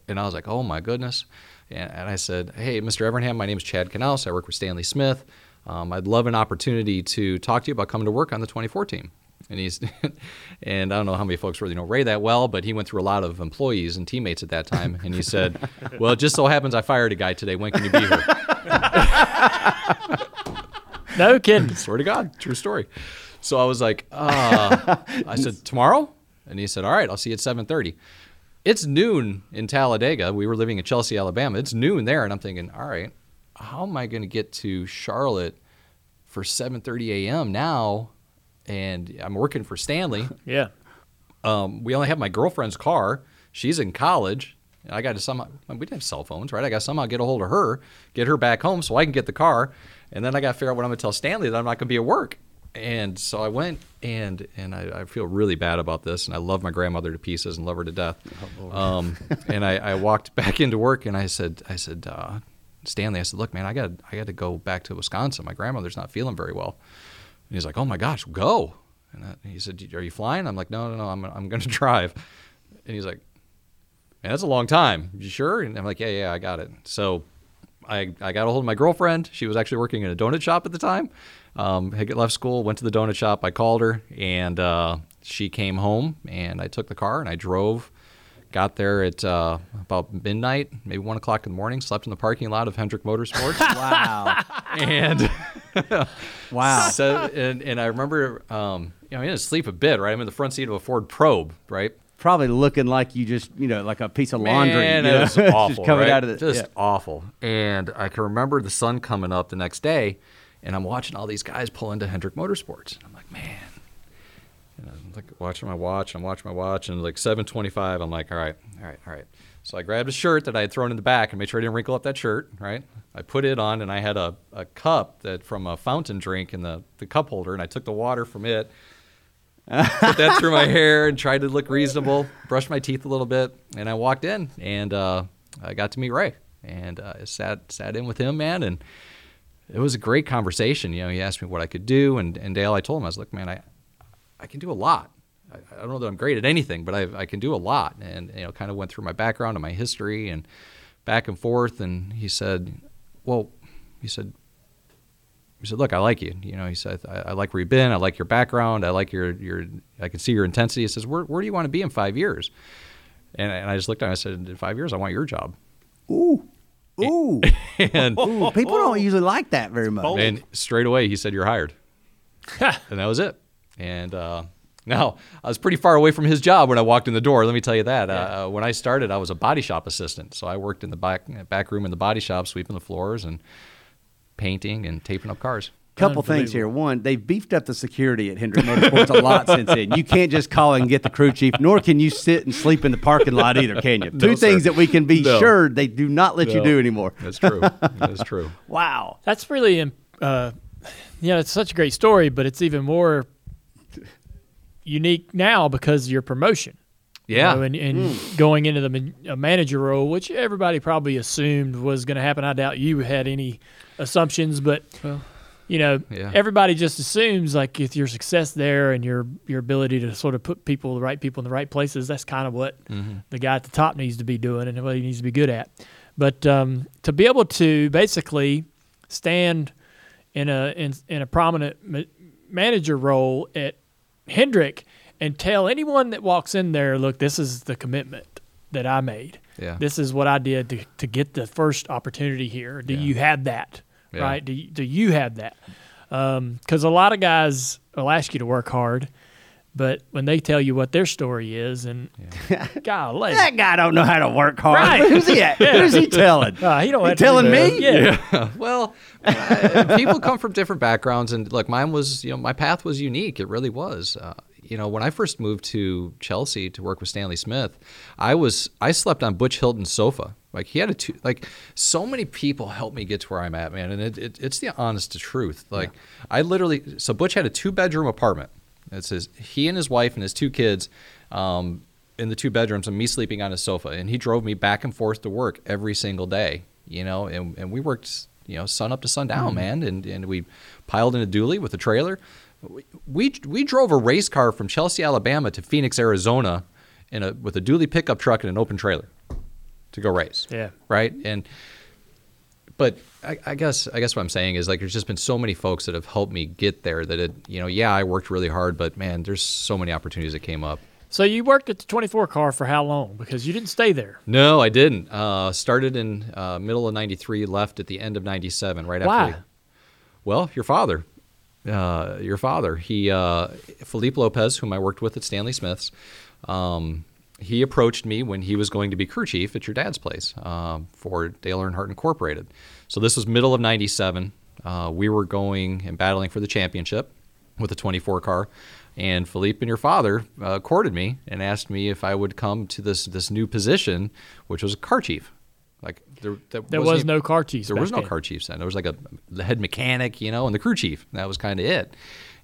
and I was like, "Oh my goodness!" And, and I said, "Hey, Mr. Evernham, my name is Chad Knaus. I work with Stanley Smith. Um, I'd love an opportunity to talk to you about coming to work on the 24 team." And he's, and I don't know how many folks really know Ray that well, but he went through a lot of employees and teammates at that time. And he said, "Well, it just so happens I fired a guy today. When can you be here?" No kidding. Swear to God, true story. So I was like, uh, I said tomorrow, and he said, all right, I'll see you at seven thirty. It's noon in Talladega. We were living in Chelsea, Alabama. It's noon there, and I'm thinking, all right, how am I going to get to Charlotte for seven thirty a.m. now? And I'm working for Stanley. Yeah. Um, we only have my girlfriend's car. She's in college. I got to somehow, we didn't have cell phones, right? I got to somehow get a hold of her, get her back home so I can get the car. And then I got to figure out what I'm going to tell Stanley that I'm not going to be at work. And so I went and and I, I feel really bad about this. And I love my grandmother to pieces and love her to death. um, and I, I walked back into work and I said, I said, uh, Stanley, I said, look, man, I got I got to go back to Wisconsin. My grandmother's not feeling very well. And he's like, "Oh my gosh, go!" And I, he said, "Are you flying?" I'm like, "No, no, no. I'm I'm going to drive." And he's like, "Man, that's a long time. You sure?" And I'm like, "Yeah, yeah, I got it." So I I got a hold of my girlfriend. She was actually working in a donut shop at the time. Um, had left school, went to the donut shop. I called her, and uh, she came home, and I took the car and I drove. Got there at uh, about midnight, maybe one o'clock in the morning. Slept in the parking lot of Hendrick Motorsports. Wow. and Wow. so and, and I remember um, you know I didn't sleep a bit right I'm in the front seat of a Ford Probe right Probably looking like you just, you know, like a piece of laundry. Man, you it was awful just coming right? out of the just yeah. awful and I can remember the sun coming up the next day and I'm watching all these guys pull into Hendrick Motorsports and I'm like man and I'm like watching my watch I'm watching my watch and like 7:25 I'm like all right all right all right so I grabbed a shirt that I had thrown in the back and made sure I didn't wrinkle up that shirt, right? I put it on and I had a, a cup that from a fountain drink in the, the cup holder and I took the water from it, put that through my hair and tried to look reasonable, brushed my teeth a little bit, and I walked in and uh, I got to meet Ray and uh, I sat sat in with him, man, and it was a great conversation. You know, he asked me what I could do, and, and Dale, I told him I was like, man, I I can do a lot. I, I don't know that I'm great at anything, but I, I can do a lot. And, you know, kind of went through my background and my history and back and forth. And he said, well, he said, he said, look, I like you. You know, he said, I, I like where you've been. I like your background. I like your, your, I can see your intensity. He says, where, where do you want to be in five years? And, and I just looked at him. I said, in five years, I want your job. Ooh. Ooh. And, Ooh. People don't usually like that very much. and straight away, he said, you're hired. and that was it. And uh, now I was pretty far away from his job when I walked in the door. Let me tell you that. Uh, when I started, I was a body shop assistant, so I worked in the back back room in the body shop, sweeping the floors and painting and taping up cars. Couple things here. One, they've beefed up the security at Hendrick Motorsports a lot since then. You can't just call and get the crew chief, nor can you sit and sleep in the parking lot either, can you? Two sir. things that we can be No. sure they do not let you do anymore. That's true. That's true. Wow. That's really, um, uh, you know, it's such a great story, but it's even more unique now because of your promotion. you Yeah. know, and, and going into the man- a manager role, which everybody probably assumed was going to happen. I doubt you had any assumptions, but you know, Yeah. everybody just assumes like if your success there and your your ability to sort of put people, the right people in the right places, that's kind of what the guy at the top needs to be doing and what he needs to be good at. But um, to be able to basically stand in a in, in a prominent ma- manager role at Hendrick and tell anyone that walks in there, look, this is the commitment that I made. Yeah. This is what I did to, to get the first opportunity here. Do you have that? Yeah. Right? Do you, do you have that? Um, because a lot of guys will ask you to work hard, but when they tell you what their story is, and golly, That guy don't know how to work hard. Right. Who's he at? Who's he telling? uh, he don't He have to do telling that. me? Yeah. well, uh, people come from different backgrounds, and look, mine was, you know, my path was unique. It really was. Uh, you know, when I first moved to Chelsea to work with Stanley Smith, I was I slept on Butch Hilton's sofa. Like he had a two, like so many people helped me get to where I'm at, man, and it, it, it's the honest to truth. Like I literally, so Butch had a two bedroom apartment. It says he and his wife and his two kids. Um, in the two bedrooms and me sleeping on his sofa, and he drove me back and forth to work every single day. You know, and, and we worked you know sun up to sundown, man, and and we piled in a dually with a trailer. We, we we drove a race car from Chelsea, Alabama to Phoenix, Arizona, in a with a dually pickup truck and an open trailer to go race. Yeah. Right. And but I, I guess I guess what I'm saying is like there's just been so many folks that have helped me get there that it you know yeah I worked really hard but man there's so many opportunities that came up. So you worked at the 24 car for how long? Because you didn't stay there. No, I didn't. Uh, started in uh, middle of '93, left at the end of '97, right Why? after. Well, your father, uh, your father, he uh, Philippe Lopez, whom I worked with at Stanley Smith's. Um, he approached me when he was going to be crew chief at your dad's place um, for Dale Earnhardt Incorporated. So this was middle of '97. Uh, we were going and battling for the championship with a 24 car. And Philippe and your father uh, courted me and asked me if I would come to this this new position, which was a car chief. Like there, There wasn't even- no car chief. There was no then. car chief then. There was like a the head mechanic, you know, and the crew chief. That was kind of it.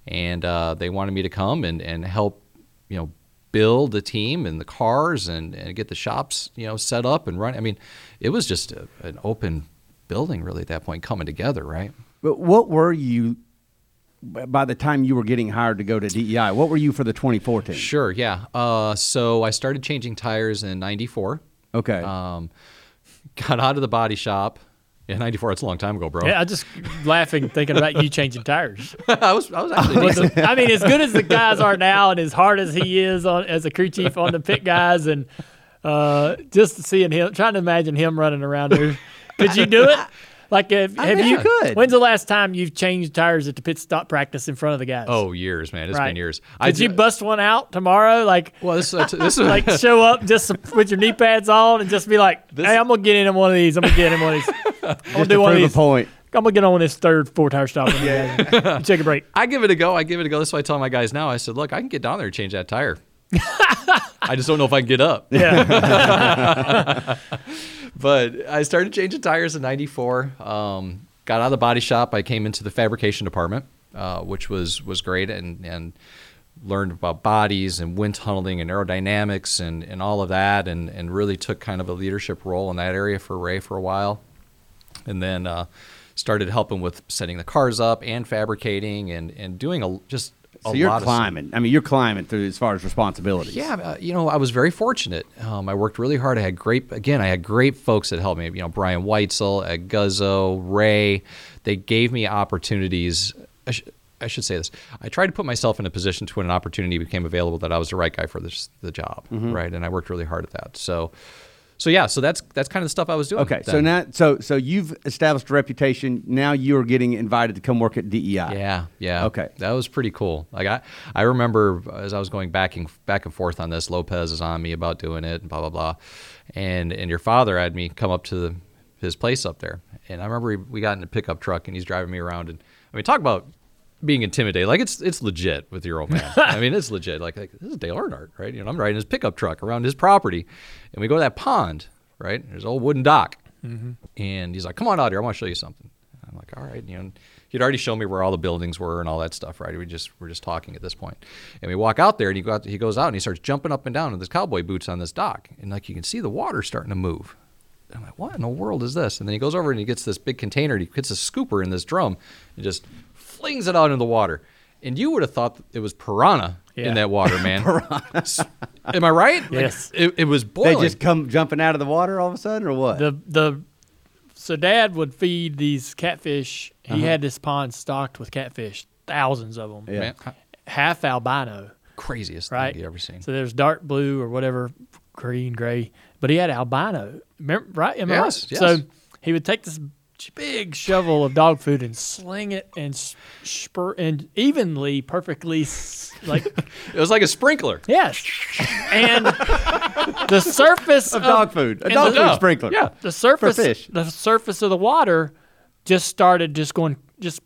And uh, they wanted me to come and and help, you know, build the team and the cars and, and get the shops, you know, set up and run. I mean, it was just a, an open building really at that point coming together, right? But what were you by the time you were getting hired to go to DEI? What were you for the 2014? Sure, yeah. Uh, so I started changing tires in '94. Okay. Um, got out of the body shop. Yeah, '94. That's a long time ago, bro. Yeah, I just laughing thinking about you changing tires. I was, I was actually. Was it- I mean, as good as the guys are now, and as hard as he is on as a crew chief on the pit guys, and uh, just seeing him, trying to imagine him running around there. Could you do it? Like, have, I have bet you? I could. When's the last time you've changed tires at the pit stop practice in front of the guys? oh, years, man. It's right. been years. Could you bust one out tomorrow? Like, Well, this, this is like show up just with your knee pads on and just be like, "Hey, I'm gonna get in on one of these. I'm gonna get in one of these. I'm gonna do to one of prove a these. point. I'm gonna get on this third four tire stop. Yeah, take a break. I give it a go. I give it a go. That's why I tell my guys now. I said, look, I can get down there and change that tire. I just don't know if I can get up. Yeah, But I started changing tires in '94. Um, got out of the body shop. I came into the fabrication department, uh, which was was great, and and learned about bodies and wind tunneling and aerodynamics and, and all of that, and and really took kind of a leadership role in that area for Ray for a while, and then uh, started helping with setting the cars up and fabricating and and doing a just. So you're climbing. I mean, you're climbing through as far as responsibilities. yeah, uh, you know, I was very fortunate. Um, I worked really hard. I had great, again, I had great folks that helped me. You know, Brian Whitesell, Ed Guzzo, Ray. They gave me opportunities. I, sh- I should say this. I tried to put myself in a position to when an opportunity became available that I was the right guy for this the job, Mm-hmm. right? And I worked really hard at that. So, so yeah, so that's that's kind of the stuff I was doing. Okay, so now, so so you've established a reputation. Now you are getting invited to come work at DEI. Yeah, yeah. Okay. that was pretty cool. Like I, I remember as I was going back and back and forth on this, Lopez is on me about doing it and blah blah blah, and and your father had me come up to the, his place up there, and I remember we got in a pickup truck and he's driving me around, and I mean talk about being intimidated. Like it's it's legit with your old man. I mean it's legit. Like, like this is Dale Earnhardt, right? You know I'm riding his pickup truck around his property, and we go to that pond, right? There's an old wooden dock, mm-hmm. and he's like, "Come on out here, I want to show you something." I'm like, "All right," you know. He'd already shown me where all the buildings were and all that stuff, right? We just we're just talking at this point, and we walk out there, and he go out, he goes out and he starts jumping up and down with his cowboy boots on this dock, and like you can see the water starting to move. And I'm like, "What in the world is this?" And then he goes over and he gets this big container, and he gets a scooper in this drum, and just flings it out into the water. And you would have thought it was piranha Yeah. in that water, man. Am I right? Like, Yes. it, it was They just come jumping out of the water all of a sudden, or what? the the so dad would feed these catfish. He uh-huh. had this pond stocked with catfish, thousands of them. Yeah. Man, Half albino, craziest right? thing you ever seen. So there's dark blue or whatever, green, gray, but he had albino. Remember, right? Am I Yes, right? yes. So he would take this big shovel of dog food and sling it and spur and evenly, perfectly, like It was like a sprinkler. yes, and the surface of dog food, a dog the- food sprinkler. Yeah, the surface, fish. the surface of the water just started just going just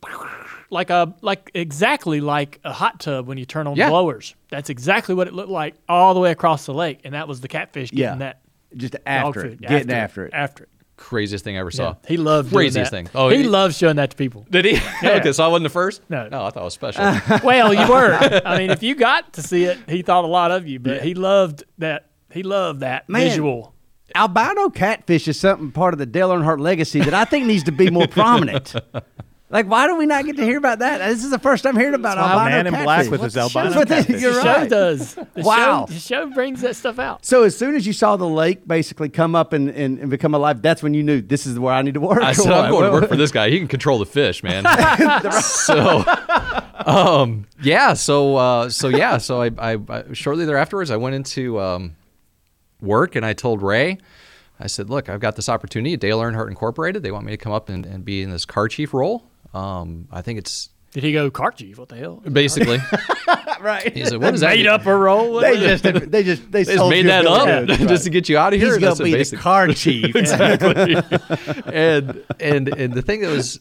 like a like exactly like a hot tub when you turn on Yeah. the blowers. That's exactly what it looked like all the way across the lake, and that was the catfish getting Yeah. that just after it, getting after it. after it. Craziest thing I ever Yeah. saw. He loved doing Craziest that. thing. Oh, he he- loves showing that to people. Did he? okay, so I wasn't the first. No. no, I thought it was special. well, you were. I mean, if you got to see it, he thought a lot of you, but he loved that He loved that Man. visual. albino catfish is something part of the Dale Earnhardt legacy that I think needs to be more prominent. Like, why do we not get to hear about that? This is the first I'm hearing about why albino Man in. Black with his That's albino what they- catfish. You're The show does. The Wow. Show, the show brings that stuff out. So as soon as you saw the lake basically come up and, and, and become alive, that's when you knew this is where I need to work. I said, I'm going to work for this guy. He can control the fish, man. so, um, yeah. So, uh, so yeah. So I, I, I shortly thereafterwards, I went into um, work and I told Ray, I said, look, I've got this opportunity at Dale Earnhardt Incorporated. They want me to come up and, and be in this car chief role. Um, I think it's Did he go car chief? What the hell? basically. right. He said, what is that? Made up a role. They just they just they, They just made that bill of up goods, just to get you out of here. He's That's gonna be the basic- car chief. and and and the thing that was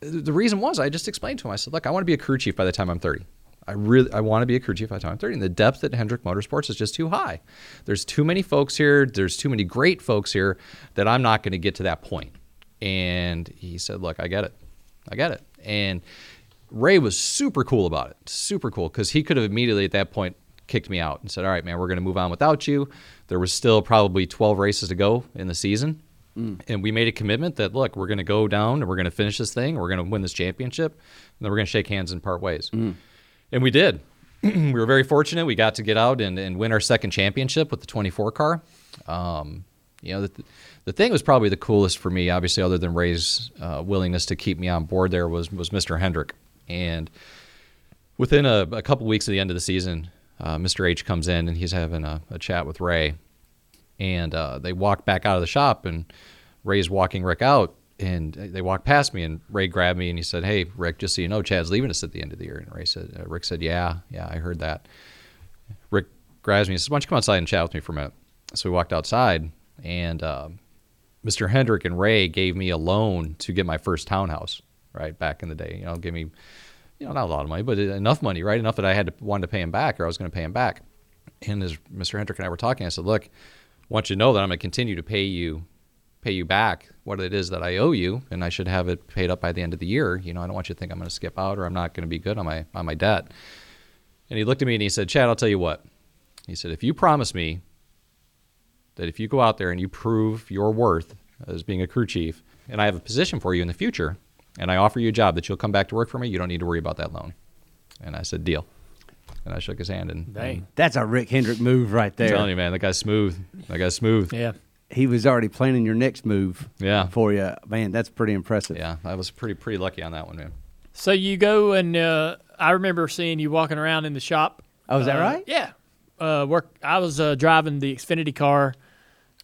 the reason was I just explained to him. I said, "Look, I want to be a crew chief by the time I'm 30. I really I want to be a crew chief by the time I'm 30. And the depth at Hendrick Motorsports is just too high. There's too many folks here. There's too many great folks here that I'm not going to get to that point." And he said, "Look, I get it. I got it." And Ray was super cool about it. Super cool because he could have immediately at that point kicked me out and said, "All right, man, we're going to move on without you." There was still probably 12 races to go in the season. And we made a commitment that look, we're going to go down and we're going to finish this thing. We're going to win this championship, and then we're going to shake hands and part ways. And we did. we were very fortunate. We got to get out and, and win our second championship with the 24 car. Um, you know, the, the thing was probably the coolest for me, obviously, other than Ray's uh, willingness to keep me on board there, was was Mr. Hendrick. And within a, a couple weeks of the end of the season, uh, Mr. H comes in and he's having a, a chat with Ray. And uh, they walk back out of the shop, and Ray's walking Rick out. And they walk past me, and Ray grabbed me and he said, "Hey, Rick, just so you know, Chad's leaving us at the end of the year." And Ray said, uh, "Rick said, yeah, yeah, I heard that." Rick grabs me and says, "Why don't you come outside and chat with me for a minute?" So we walked outside, and um, Mr. Hendrick and Ray gave me a loan to get my first townhouse. Right back in the day, you know, give me, you know, not a lot of money, but enough money, right? Enough that I had to wanted to pay him back, or I was going to pay him back. And as Mr. Hendrick and I were talking, I said, "Look, I want you to know that I'm going to continue to pay you." pay you back what it is that I owe you, and I should have it paid up by the end of the year. You know, I don't want you to think I'm going to skip out or I'm not going to be good on my on my debt. And he looked at me and he said, "Chad, I'll tell you what." He said, "If you promise me that if you go out there and you prove your worth as being a crew chief, and I have a position for you in the future, and I offer you a job that you'll come back to work for me, you don't need to worry about that loan." And I said, "Deal." And I shook his hand and, Dang. That's a Rick Hendrick move right I'm there. telling you, man, that guy's smooth. That guy's smooth. Yeah. He was already planning your next move. Yeah. For you, man. That's pretty impressive. Yeah, I was pretty pretty lucky on that one, man. So you go and uh, I remember seeing you walking around in the shop. Oh, is that Uh, right? Yeah. Uh, work. I was uh, driving the Xfinity car,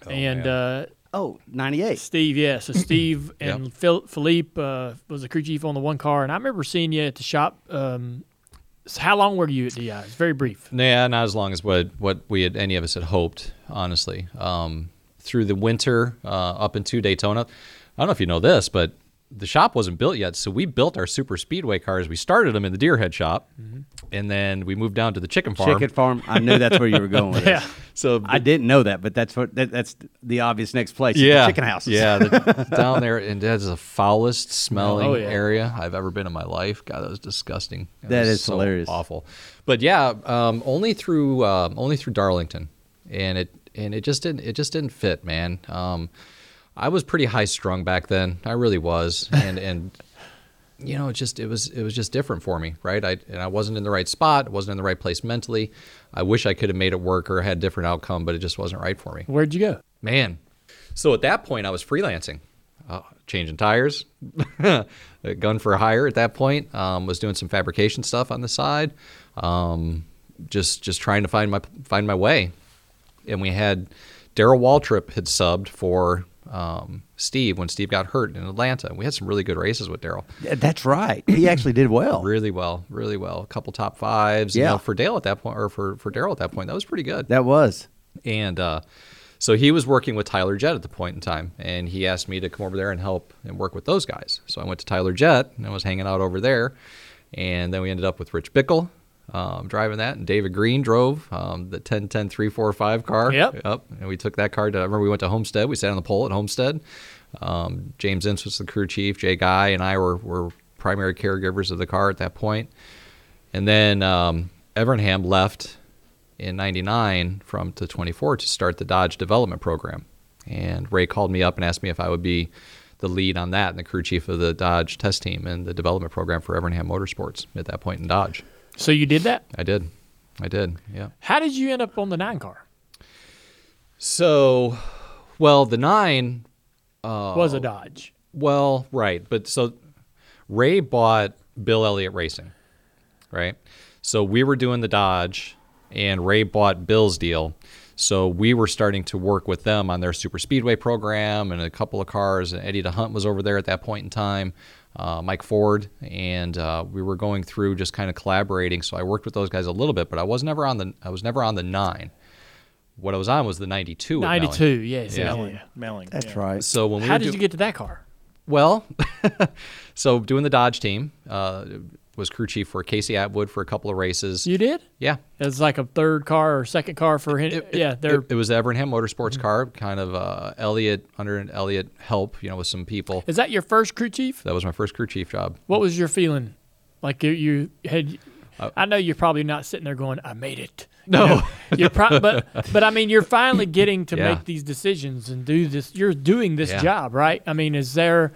and uh, Oh, 98. Steve, yeah. So Steve and Phil, Philippe uh, was the crew chief on the one car, and I remember seeing you at the shop. Um, so how long were you at DI? It's very brief. Yeah, not as long as what what we had any of us had hoped. Honestly, um, through the winter uh, up into Daytona, I don't know if you know this, but the shop wasn't built yet, so we built our super speedway cars. We started them in the Deerhead shop, and then we moved down to the chicken farm. Chicken farm. I knew that's where you were going with Yeah. it. So I didn't know that, but that's what that, that's the obvious next place. yeah, chicken houses. Yeah, the, down there, and that's the foulest smelling Oh, yeah. area I've ever been in my life. God, that was disgusting. It That was is so hilarious. awful. But yeah, um, only through um, only through Darlington, and it and it just didn't it just didn't fit, man. Um, I was pretty high strung back then. I really was, and and you know, it just it was it was just different for me, right? I and I wasn't in the right spot, wasn't in the right place mentally. I wish I could have made it work or had a different outcome, but it just wasn't right for me. Where'd you go? Man. So at that point, I was freelancing, uh, changing tires, gun for hire at that point. Um, was doing some fabrication stuff on the side, um, just just trying to find my find my way. And we had Darrell Waltrip had subbed for um, Steve when Steve got hurt in Atlanta. We had some really good races with Darrell, That's right. He actually did well. really well, really well. A couple top fives. you Yeah. know, for Dale at that point, or for for Darrell at that point, that was pretty good. That was. And uh, so he was working with Tyler Jet at the point in time, and he asked me to come over there and help and work with those guys. So I went to Tyler Jet and I was hanging out over there, and then we ended up with Rich Bickle um, driving that, and David Green drove um, the 10 10 345 car. Yep. Yep. And we took that car to. I remember we went to Homestead. We sat on the pole at Homestead. Um, James Ince was the crew chief. Jay Guy and I were were primary caregivers of the car at that point. And then um, Evernham left in '99 from to 24 to start the Dodge development program. And Ray called me up and asked me if I would be the lead on that and the crew chief of the Dodge test team and the development program for Evernham Motorsports at that point in Dodge. So you did that? I did. I did. Yeah. How did you end up on the nine car? So, well, the nine uh, Was a Dodge. Well, right. But so Ray bought Bill Elliott Racing, right? So we were doing the Dodge, and Ray bought Bill's deal. So we were starting to work with them on their super speedway program and a couple of cars. And Eddie D'Hondt was over there at that point in time, uh, Mike Ford, and uh, we were going through just kind of collaborating. So I worked with those guys a little bit, but I was never on the I was never on the nine. What I was on was the ninety two. Ninety two, yes. Yeah. Yeah. Melling. Melling. That's yeah. right. So when we How did do- you get to that car? well, so doing the Dodge team uh, was crew chief for Casey Atwood for a couple of races. You did? yeah, It's like a third car or second car for him. yeah, they're it, it was the Evernham Motorsports car, kind of uh, Elliott under an Elliott help, you know, with some people. Is that your first crew chief? That was my first crew chief job. What was your feeling? Like you, you had. I know you're probably not sitting there going, "I made it." No. You know, you're pro- but but I mean, you're finally getting to Yeah. make these decisions and do this. You're doing this Yeah. job, right? I mean, is there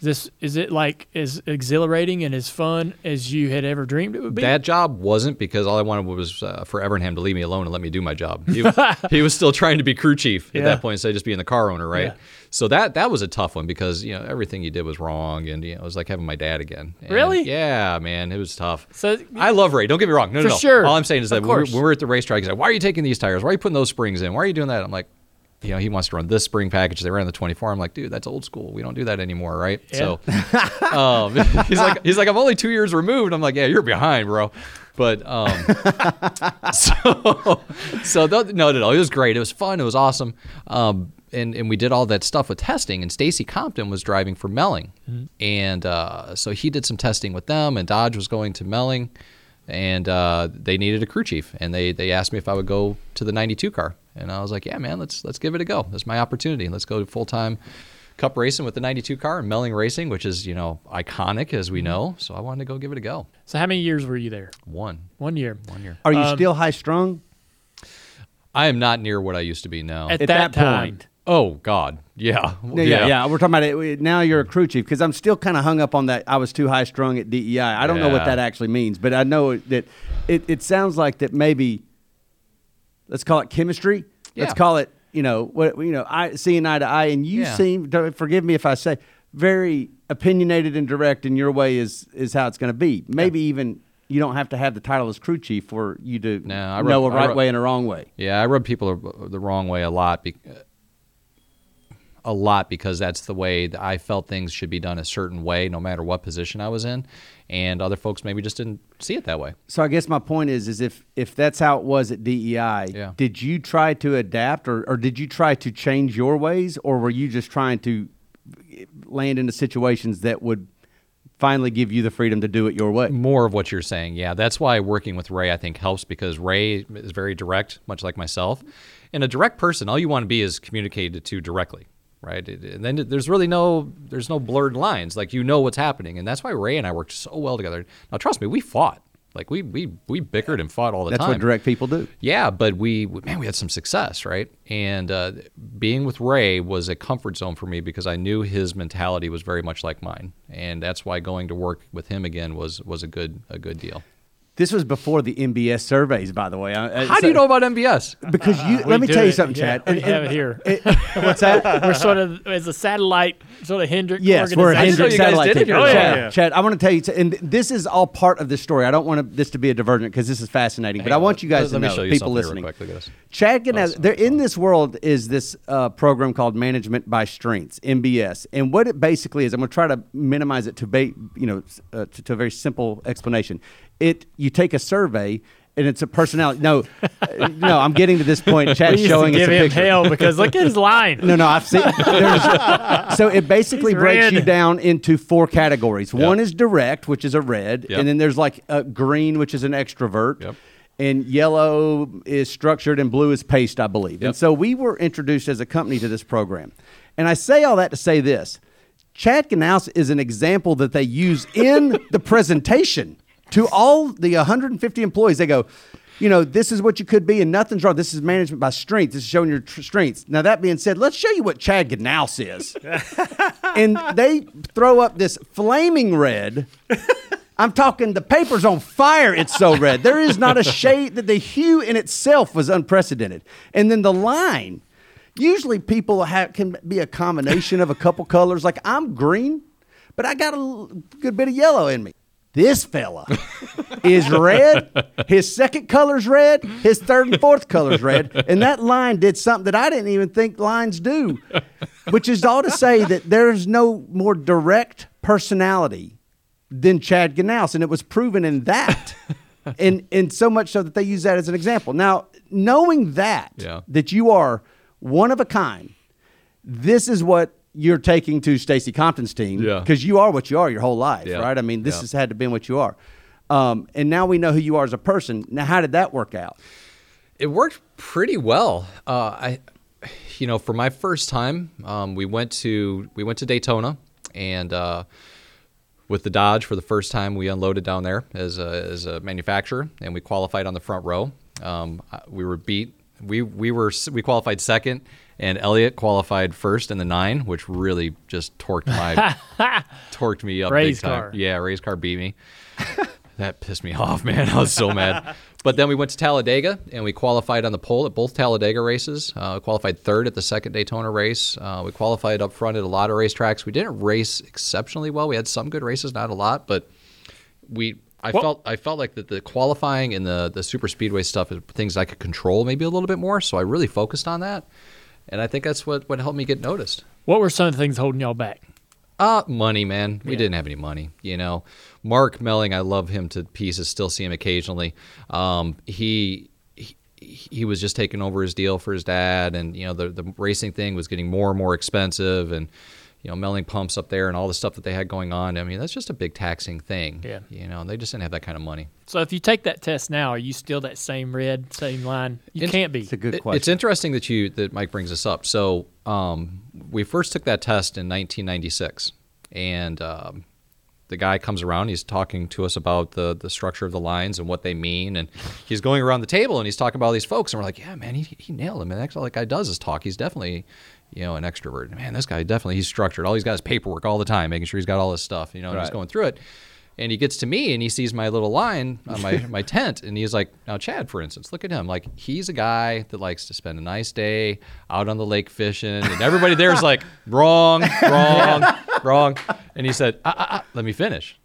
this? Is it like as exhilarating and as fun as you had ever dreamed it would be? That job wasn't because all I wanted was uh, for Evernham to leave me alone and let me do my job. He, he was still trying to be crew chief at Yeah. that point instead of just being the car owner, right? Yeah. So that that was a tough one because you know everything you did was wrong, and you know it was like having my dad again. And, Really? Yeah, man, it was tough. So- I love Ray. Don't get me wrong. No, no, no. sure. All I'm saying is that when we're, when we were at the racetrack, he's like, "Why are you taking these tires? Why are you putting those springs in? Why are you doing that?" I'm like. You know, he wants to run this spring package. They ran the 24. I'm like, dude, that's old school. We don't do that anymore, right? So, um, he's like, he's like, I'm only two years removed. I'm like, yeah, you're behind, bro. But um, so, so th- no, no, no. It was great. It was fun. It was awesome. Um, and and we did all that stuff with testing. And Stacy Compton was driving for Melling, and uh, so he did some testing with them. And Dodge was going to Melling, and uh, they needed a crew chief. And they they asked me if I would go to the '92 car, and I was like, yeah, man, let's let's give it a go. That's my opportunity. Let's go full time. Cup racing with the 92 car and Melling Racing, which is, you know, iconic as we know. So I wanted to go give it a go. so how many years were you there? One. One year. One year. Are you Um, still high strung? I am not near what I used to be now. At, At that, that time. point. Oh God, yeah, Yeah, yeah, yeah. We're talking about it. Now you're a crew chief because I'm still kind of hung up on that. I was too high strung at DEI. I don't know what that actually means, but I know that it, it sounds like that maybe let's call it chemistry. Let's call it you know what you know I seeing eye to eye, and you Yeah. seem forgive me if I say very opinionated and direct in your way is is how it's going to be. Maybe even. You don't have to have the title as crew chief for you to No, I know a right rub- way and a wrong way. Yeah, I rub people the- the wrong way a lot. Be, a lot because that's the way that I felt things should be done a certain way, no matter what position I was in, and other folks maybe just didn't see it that way. So I guess my point is, is if if that's how it was at DEI, Yeah. did you try to adapt, or or did you try to change your ways, or were you just trying to land into situations that would finally give you the freedom to do it your way? More of what you're saying, yeah. That's why working with Ray I think helps because Ray is very direct, much like myself. And a direct person, all you want to be is communicated to directly, right? It- And then there's really no there's no blurred lines. Like you know what's happening, and that's why Ray and I worked so well together. Now trust me, we fought. Like we we we bickered and fought all the That's time. That's what direct people do. Yeah, but we man, we had some success, right? And uh, being with Ray was a comfort zone for me because I knew his mentality was very much like mine, and that's why going to work with him again was was a good a good deal. This was before the MBS surveys, by the way. I- I- How do you know about MBS? Because you We let me do tell you something, Yeah, Chad. we have it here. what's that? We're sort of as a satellite, sort of Hendrick. Yes, we're a organization. Hendrick you guys satellite did it team. here. Oh, yeah. Chad, Yeah. Chad, I want to tell you, and this is all part of this story. I don't want this to be a divergent because this is fascinating, but I want you guys Let to me know, show you people something real listening. quick. Look at this. Chad Knaus, Awesome. there in this world is this uh, program called Management by Strengths (MBS), and what it basically is, I'm going to try to minimize it to ba- you know uh, to, to a very simple explanation. It you take a survey. And it's a personality. No, no. I'm getting to this point. We Chad's used to showing us give a him picture. hell because look at his line. No, no, I've seen. so it basically He's breaks you down into four categories. One is direct, which is a red, Yep. and then there's like a green, which is an extrovert. Yep. And yellow is structured, and blue is paced, I believe. And so we were introduced as a company to this program. And I say all that to say this: Chad Knaus is an example that they use in the presentation. To all the 150 employees. They go, you know, this is what you could be, and nothing's wrong. This is management by strength. This is showing your tr- strengths. Now that being said, let's show you what Chad Knaus is. and they throw up this flaming red. I'm talking the paper's on fire. It's so red. There is not a shade that the hue in itself was unprecedented. And then the line. Usually people have, can be a combination of a couple colors. Like I'm green, but I got a good bit of yellow in me. This fella is red. His second color's red. His third and fourth color's red. And that line did something that I didn't even think lines do, which is all to say that there's no more direct personality than Chad Knaus, and it was proven in that, and and so much so that they use that as an example. Now, knowing that Yeah. that you are one of a kind, this is what you're taking to Stacy Compton's team Yeah. because you are what you are your whole life, Yeah. right? I mean, this Yeah. has had to been what you are, um, and now we know who you are as a person. Now, how did that work out? It worked pretty well. Uh, I, you know, for my first time, um, we went to we went to Daytona, and uh, with the Dodge for the first time, we unloaded down there as a, as a manufacturer, and we qualified on the front row. Um, we were beat. We we were we qualified second, and Elliott qualified first in the nine, which really just torqued my torqued me up. Ray's big time. car. Yeah, race car beat me. That pissed me off, man. I was so mad. But then we went to Talladega and we qualified on the pole at both Talladega races. Uh, qualified third at the second Daytona race. Uh, we qualified up front at a lot of racetracks. We didn't race exceptionally well. We had some good races, not a lot, but we. I Well- felt I felt like that the qualifying and the the super speedway stuff is things I could control maybe a little bit more. So I really focused on that, and I think that's what what helped me get noticed. What were some of the things holding y'all back? Uh, money, man. We Yeah. didn't have any money. You know, Mark Melling, I love him to pieces. Still see him occasionally. Um, he, he he was just taking over his deal for his dad, and you know the the racing thing was getting more and more expensive, and you know Melling pumps up there and all the stuff that they had going on. I mean, that's just a big taxing thing. Yeah. You know, they just didn't have that kind of money. So if you take that test now, are you still that same red, same line? You It's- can't be. It's a good question. It's interesting that you that Mike brings this up. So um, we first took that test in 1996, and um, the guy comes around. He's talking to us about the the structure of the lines and what they mean, and he's going around the table and he's talking about all these folks, and we're like, yeah, man, he, he nailed him. And that's all that guy does is talk. He's definitely. You know, an extrovert. Man, this guy definitely he's structured. All he's got is paperwork all the time, making sure he's got all his stuff. You know, and he's going through it. And he gets to me and he sees my little line on my, my tent and he's like, now Chad, for instance, look at him. Like he's a guy that likes to spend a nice day out on the lake fishing, and everybody there's like, wrong, wrong, wrong. And he said, ah, ah, ah, let me finish.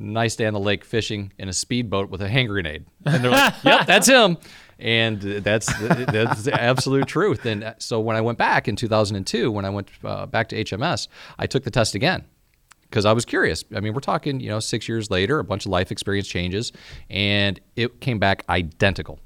Nice day on the lake fishing in a speedboat with a hand grenade. And they're like, yep, that's him. And that's that's the absolute truth. And uh, so when I went back in 2002, when I went uh, back to HMS, I took the test again because I was curious. I mean, we're talking, you know, six years later, a bunch of life experience changes, and it came back identical,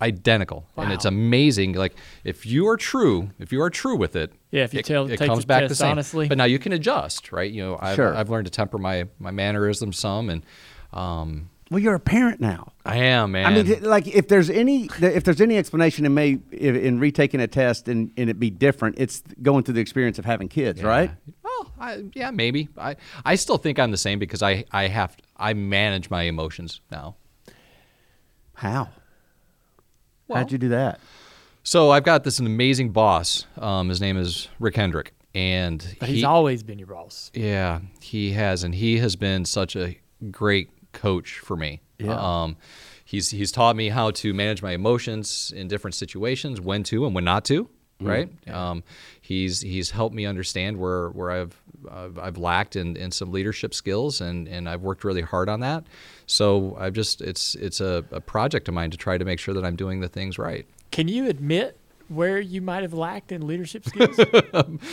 identical, and it's amazing. Like if you are true, if you are true with it, Yeah, if you it, tell- it take comes the back the same. honestly. But now you can adjust, right? You know, I've, Sure. I've learned to temper my my mannerisms some, and um, well, you're a parent now. I am man. I mean, like if there's any if there's any explanation in may in, in retaking a test and, and it be different, it's going through the experience of having kids, right? Well, I, yeah, maybe. I, I still think I'm the same because I, I have I manage my emotions now. How? Well- How'd you do that? So I've got this amazing boss. Um, his name is Rick Hendrick, and But he, he's always been your boss. yeah, he has, and he has been such a great coach for me. Yeah. Um, he's he's taught me how to manage my emotions in different situations, when to and when not to. Right. Um, he's he's helped me understand where where I've I've, I've lacked in, in some leadership skills, and, and I've worked really hard on that. So I've just it's it's a, a project of mine to try to make sure that I'm doing the things right. Can you admit where you might have lacked in leadership skills?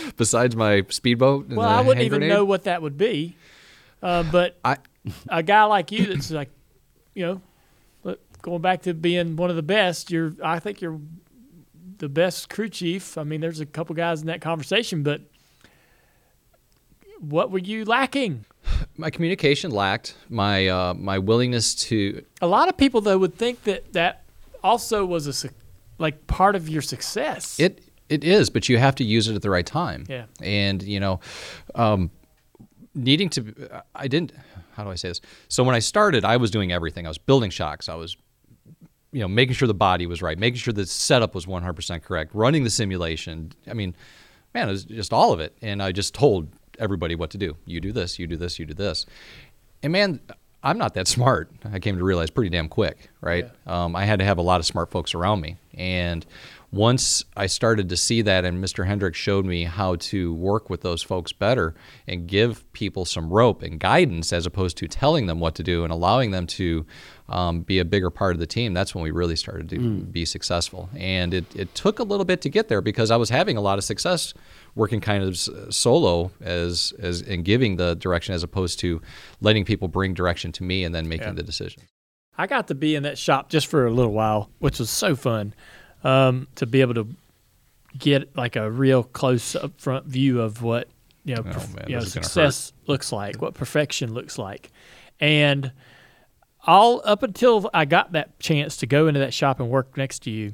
Besides my speedboat. and well, I wouldn't even grenade? know what that would be. Uh, but I a guy like you that's like, you know, look, going back to being one of the best, you're I think you're the best crew chief. I mean, there's a couple guys in that conversation, but what were you lacking? my communication lacked my uh, my willingness to A lot of people though would think that that also was a like part of your success. it it is but you have to use it at the right time Yeah. and you know um, needing to i didn't how do I say this? So when I started, I was doing everything. I was building shocks. I was you know, making sure the body was right, making sure the setup was 100% correct, running the simulation. I mean, man, it was just all of it. And I just told everybody what to do. You do this, you do this, you do this. And man, I'm not that smart. I came to realize pretty damn quick, right? Um, I had to have a lot of smart folks around me. And once I started to see that, and Mr. Hendricks showed me how to work with those folks better and give people some rope and guidance as opposed to telling them what to do and allowing them to um, be a bigger part of the team, that's when we really started to be successful. And it, it took a little bit to get there because I was having a lot of success working kind of solo as, as and giving the direction as opposed to letting people bring direction to me and then making Yeah. the decision. I got to be in that shop just for a little while, which was so fun um, to be able to get like a real close up front view of what you know, Oh, perf- man, you know this is gonna success looks like, what perfection looks like, and all up until I got that chance to go into that shop and work next to you,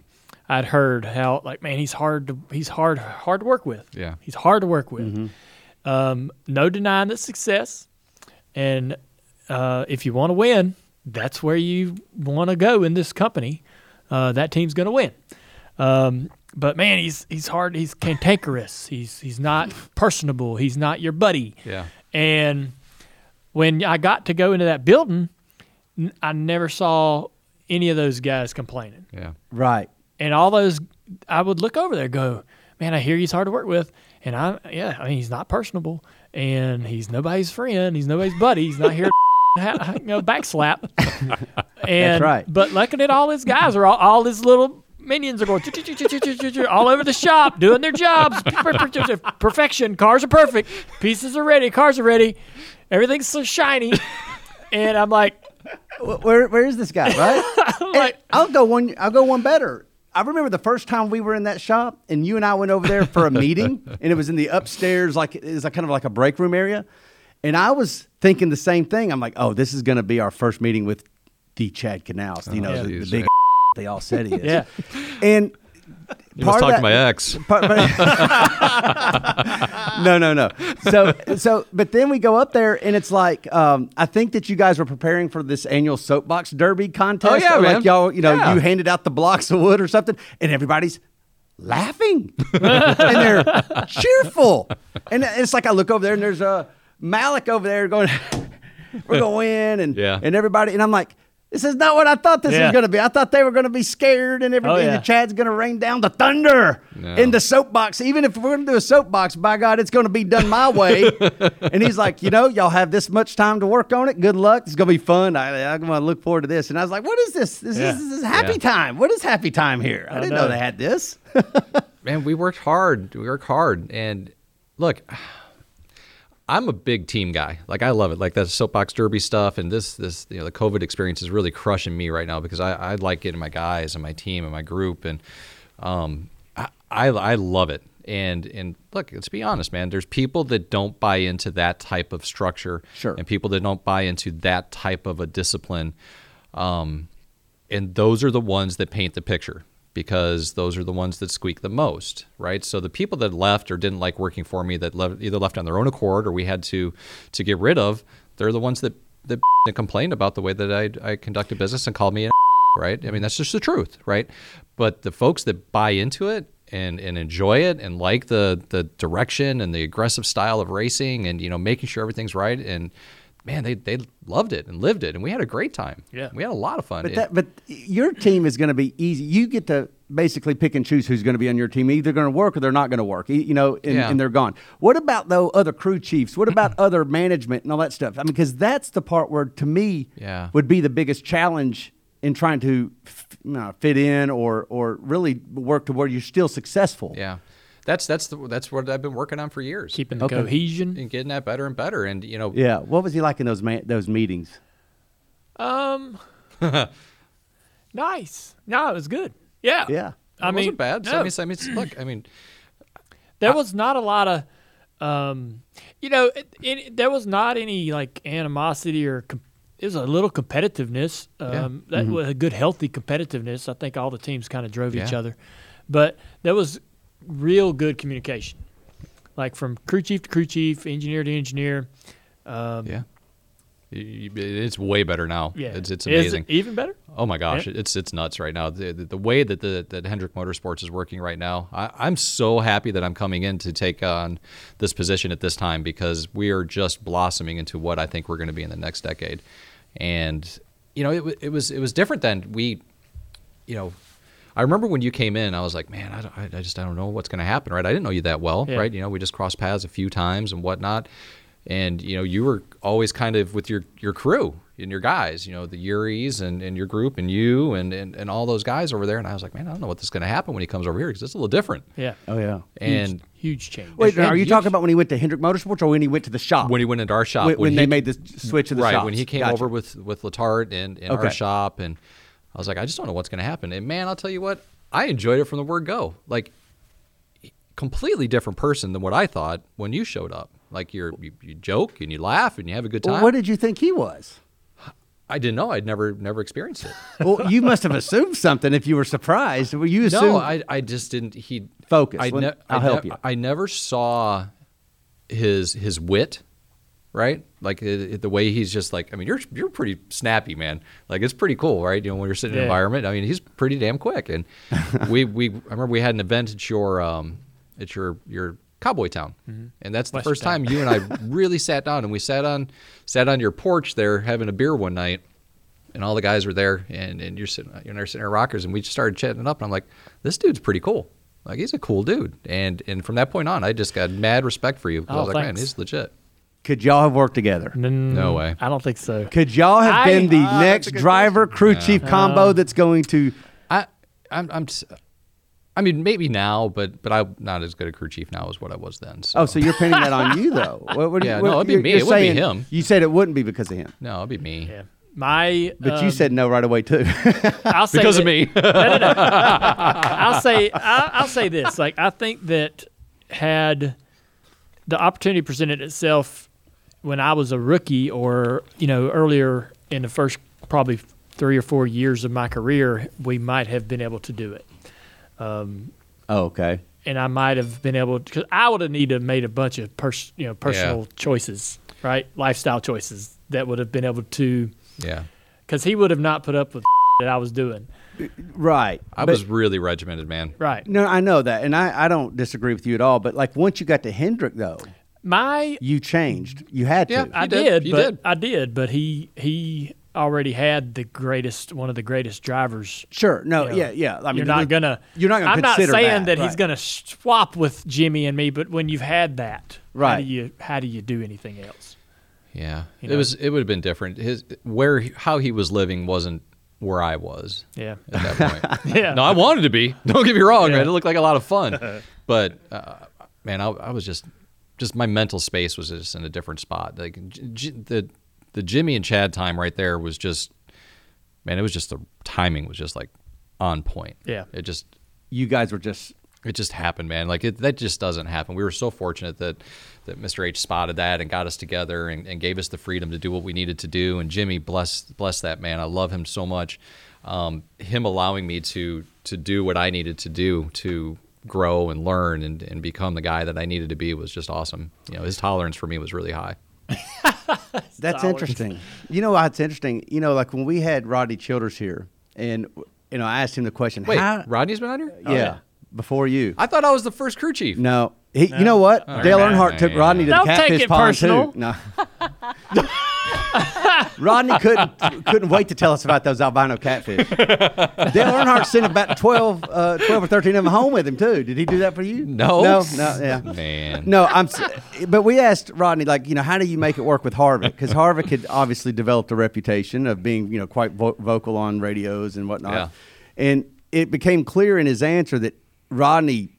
I'd heard how like man he's hard to he's hard hard to work with. Yeah. he's hard to work with. Um, no denying that success, and uh, if you want to win, that's where you want to go in this company. Uh, that team's going to win. Um, but man, he's he's hard. He's cantankerous. He's he's not personable. He's not your buddy. Yeah. And when I got to go into that building, I never saw any of those guys complaining. Yeah. Right. And all those, I would look over there, and go, man, I hear he's hard to work with, and I, yeah, I mean, he's not personable, and he's nobody's friend, he's nobody's buddy, he's not here, to ha- you know, backslap. and right. But looking at all his guys are all, all his little minions are going all over the shop doing their jobs. Perfection. Cars are perfect. Pieces are ready. Cars are ready. Everything's so shiny. And I'm like, Where where is this guy? Right. I'm like, I'll go one. I'll go one better. I remember the first time we were in that shop, and you and I went over there for a meeting, and it was in the upstairs, like it was like kind of like a break room area, and I was thinking the same thing. I'm like, oh, this is going to be our first meeting with the Chad Knaus, you know, Oh, the, the geez. big they all said he is. Yeah. and You part must of talk to my ex. Part- no, no, no. So, so, but then we go up there, and it's like um, I think that you guys were preparing for this annual soapbox derby contest. Oh, yeah, man. Like y'all, you know, Yeah. you handed out the blocks of wood or something, and everybody's laughing and they're cheerful. And it's like I look over there, and there's a Malik over there going, "We're going to win," and Yeah. and everybody, and I'm like. This is not what I thought this Yeah. was going to be. I thought they were going to be scared and everything. Oh, yeah. And Chad's going to rain down the thunder No. in the soapbox. Even if we're going to do a soapbox, by God, it's going to be done my way. and he's like, you know, y'all have this much time to work on it. Good luck. It's going to be fun. I, I'm going to look forward to this. And I was like, what is this? This, Yeah. is, this is happy time. What is happy time here? I, I didn't know. know. they had this. man, we worked hard. We worked hard, and look, I'm a big team guy. Like I love it. Like that soapbox derby stuff, and this this you know the COVID experience is really crushing me right now because I, I like getting my guys and my team and my group, and um, I, I I love it. And and look, let's be honest, man. There's people that don't buy into that type of structure, Sure. and people that don't buy into that type of a discipline. Um, and those are the ones that paint the picture because those are the ones that squeak the most, right? So the people that left or didn't like working for me that left, either left on their own accord or we had to to get rid of, they're the ones that that complained about the way that I, I conducted business and called me a right? I mean that's just the truth, right? But the folks that buy into it and, and enjoy it and like the the direction and the aggressive style of racing and you know making sure everything's right and man they they loved it and lived it and we had a great time. Yeah. we had a lot of fun. But It- that, but your team is going to be easy. You get to basically pick and choose who's going to be on your team. Either going to work or they're not going to work. You know, and, Yeah. and they're gone. What about though other crew chiefs? What about other management and all that stuff? I mean, because that's the part where to me Yeah. would be the biggest challenge in trying to f- you know, fit in or or really work to where you're still successful. Yeah, that's that's the, that's what I've been working on for years. keeping the Okay. cohesion. and getting that better and better, and you know, Yeah. What was he like in those man- those meetings? Um, nice. No, it was good. Yeah. Yeah. I it mean, wasn't bad. So, no. I mean, I mean, it's- look, I mean, there was not a lot of, um, you know, it, it, there was not any like animosity or com- it was a little competitiveness. Um, That was a good, healthy competitiveness. I think all the teams kind of drove each other, but there was real good communication, like from crew chief to crew chief, engineer to engineer. Um, yeah, It's way better now. Yeah, it's it's Is it amazing. even better. Oh my gosh, Yeah. it's it's nuts right now. The, the, the way that the that Hendrick Motorsports is working right now, I, I'm so happy that I'm coming in to take on this position at this time because we are just blossoming into what I think we're going to be in the next decade. And you know, it, it was it was different than we, you know. I remember when you came in, I was like, man, I, don't, I I just I don't know what's going to happen, right? I didn't know you that well, Yeah. right? You know, we just crossed paths a few times and whatnot, and you know, you were always kind of with your your crew and your guys, you know, the Yuris and, and your group and you and, and and all those guys over there, and I was like, man, I don't know what this is going to happen when he comes over here because it's a little different. Yeah. Oh yeah. And Huge change. Wait, and are you huge- talking about when he went to Hendrick Motorsports or when he went to the shop? when he went into our shop, when, when he- they made the switch to the shop. right shop. when he came over with with Letarte and in Okay. our shop, and I was like, I just don't know what's going to happen. And man, I'll tell you what, I enjoyed it from the word go. Like completely different person than what I thought when you showed up. Like you're you, you joke and you laugh and you have a good time. Well, what did you think he was? I didn't know. I'd never never experienced it. well, you must have assumed something if you were surprised. Well, you assumed no, I I just didn't. He Focus. I Let- ne- help ne- you. I never saw his his wit, right? Like uh, the way he's just like. I mean, you're you're pretty snappy, man. Like it's pretty cool, right? You know, when you're sitting in Yeah. an environment. I mean, he's pretty damn quick. And we we I remember we had an event at your um at your your cowboy town, and that's the first town. time you and I really sat down and we sat on sat on your porch there having a beer one night and all the guys were there, and, and you're sitting, you're sitting in rockers, and we just started chatting it up, and I'm like, this dude's pretty cool. Like he's a cool dude, and and from that point on, I just got mad respect for you. 'cause I Oh, was like, man, thanks. he's legit. Could y'all have worked together? No way. I don't think so. Could y'all have I- been the that's next a good driver crew chief combo that's going to? I I'm I'm. s- I mean, maybe now, but but I'm not as good a crew chief now as what I was then. So. Oh, so you're pinning that on you though? What, what, Yeah, what- no, it'd be you're- me. you're It wouldn't be saying- him. You said it wouldn't be because of him, no, it'd be me. Yeah. My but you um, said no right away too. I'll say Because of that- me. no, no, no. I'll say I'll, I'll say this. Like I think that had the opportunity presented itself when I was a rookie, or you know earlier in the first probably three or four years of my career, we might have been able to do it. Um, oh, okay. and I might have been able because I would have needed to have made a bunch of pers- you know personal choices, right, lifestyle choices that would have been able to Yeah, because he would have not put up with that I was doing, Right. I But- was really regimented, man. right. No, I know that, and I, I don't disagree with you at all. But like once you got to Hendrick, though, My you changed. You had Yeah, to. I You did. did, You but did. I did, but he he already had the greatest one of the greatest drivers. Sure. No. you know. Yeah. Yeah. I mean, you're not gonna. You're not gonna I'm not saying that, he's right. gonna swap with Jimmie and me, but when you've had that, How Right. do you how do you do anything else? Yeah, You it was. It would have been different. His where how he was living wasn't where I was. Yeah. at that point. Yeah. No, I wanted to be. Don't get me wrong, Yeah. man. It looked like a lot of fun, but uh, man, I, I was just, just my mental space was just in a different spot. Like J- J- the the Jimmie and Chad time right there was just, man, it was just the timing was just like on point. Yeah. it just You guys were just. it just happened, man. Like it, that just doesn't happen. We were so fortunate that that Mr. H spotted that and got us together and, and gave us the freedom to do what we needed to do. And Jimmie, bless bless that man. I love him so much. Um, him allowing me to to do what I needed to do to grow and learn and, and become the guy that I needed to be was just awesome. You know, his tolerance for me was really high. That's Dollars. interesting. You know it's interesting? You know, like when we had Rodney Childers here, and you know, I asked him the question. Wait, how, Rodney's been on here? yeah, Oh, before you. I thought I was the first crew chief. no, he, you know what? Dale Earnhardt took Rodney to Don't the take catfish it pond personal. too. No. Rodney couldn't couldn't wait to tell us about those albino catfish. Dale Earnhardt sent about 12, uh, 12 or thirteen of them home with him too. Did he do that for you? No. no, no, yeah. Man. No, I'm. But we asked Rodney, like, you know, how do you make it work with Harvick? Because Harvick had obviously developed a reputation of being, you know, quite vo- vocal on radios and whatnot. Yeah. And it became clear in his answer that Rodney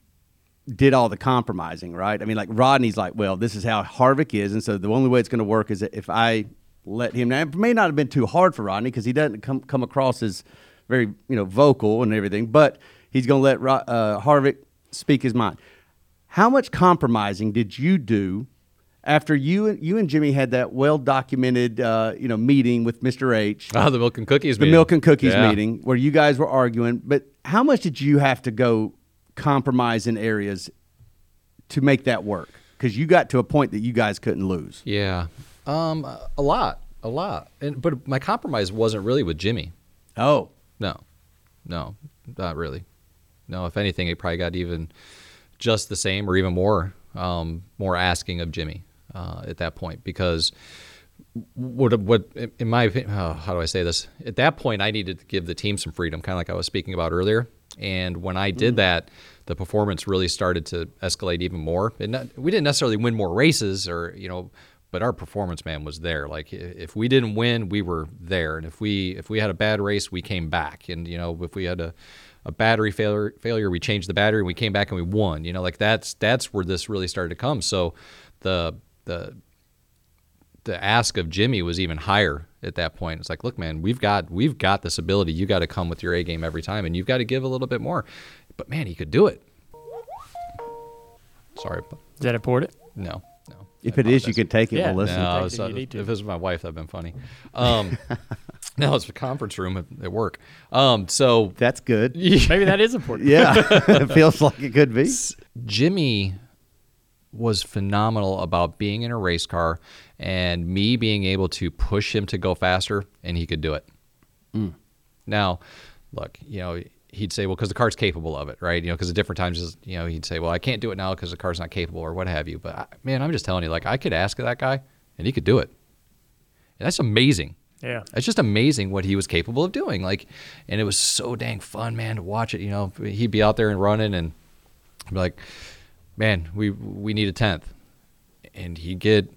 did all the compromising, right? I mean, like Rodney's like, well, this is how Harvick is, and so the only way it's going to work is if I let him. Now, it may not have been too hard for Rodney because he doesn't come come across as very, you know, vocal and everything, but he's going to let uh, Harvick speak his mind. How much compromising did you do after you and you and Jimmie had that well documented, uh, you know, meeting with Mr. H? Oh, the milk and cookies. the meeting. milk and cookies Yeah. meeting where you guys were arguing. But how much did you have to go compromise in areas to make that work? Because you got to a point that you guys couldn't lose. Yeah, um, a lot a lot. And but my compromise wasn't really with Jimmie. Oh, No, no, not really. No, if anything, it probably got even just the same or even more, um, more asking of Jimmie uh, at that point because what what in my opinion, oh, how do I say this? At that point, I needed to give the team some freedom, kind of like I was speaking about earlier. And when I did that, the performance really started to escalate even more. And not, we didn't necessarily win more races, or you know, but our performance man was there. Like if we didn't win, we were there, and if we if we had a bad race, we came back. And you know, if we had a a battery failure, failure, we changed the battery, and we came back and we won. You know, like that's that's where this really started to come. So the the the ask of Jimmie was even higher at that point. It's like, look, man, we've got we've got this ability. You got to come with your A game every time, and you've got to give a little bit more. But man, he could do it. Sorry, Is that important? no, no. If it is, you can take it. Yeah. We'll listen. No, Take it's you need to. if it was my wife, that'd been funny. Um, no, it's a conference room at, at work. Um, so That's good. Maybe that is important. Yeah, it feels like it could be. Jimmie was phenomenal about being in a race car and me being able to push him to go faster, and he could do it. Now, look, you know, he'd say, well, because the car's capable of it, right? You know, because at different times, you know, he'd say, well, I can't do it now because the car's not capable or what have you. But I, man, I'm just telling you, like, I could ask that guy, and he could do it. And that's amazing. Yeah. It's just amazing what he was capable of doing. Like, and it was so dang fun, man, to watch it. You know, he'd be out there and running, and I'd be like, man, we we need a tenth, and he'd get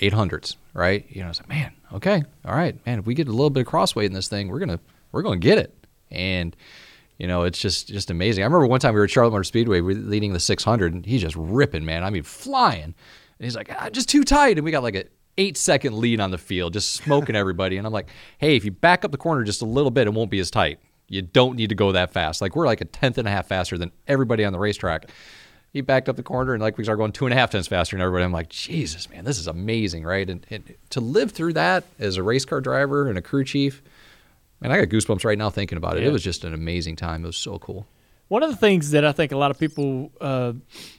eight hundreds, right? You know, it's like, man, okay, all right, man. If we get a little bit of crossweight in this thing, we're gonna we're gonna get it, and you know, it's just just amazing. I remember one time we were at Charlotte Motor Speedway, we were leading the 600, and he's just ripping, man. I mean, flying, and he's like, ah, just too tight, and we got like a eight second lead on the field, just smoking everybody, and I'm like, hey, if you back up the corner just a little bit, it won't be as tight. You don't need to go that fast. Like we're like a tenth and a half faster than everybody on the racetrack. He backed up the corner and like we started going two and a half tenths faster than everybody. I'm like, Jesus, man, this is amazing, right? And, and to live through that as a race car driver and a crew chief, man, I got goosebumps right now thinking about it. Yeah. It was just an amazing time. It was so cool. One of the things that I think a lot of people uh,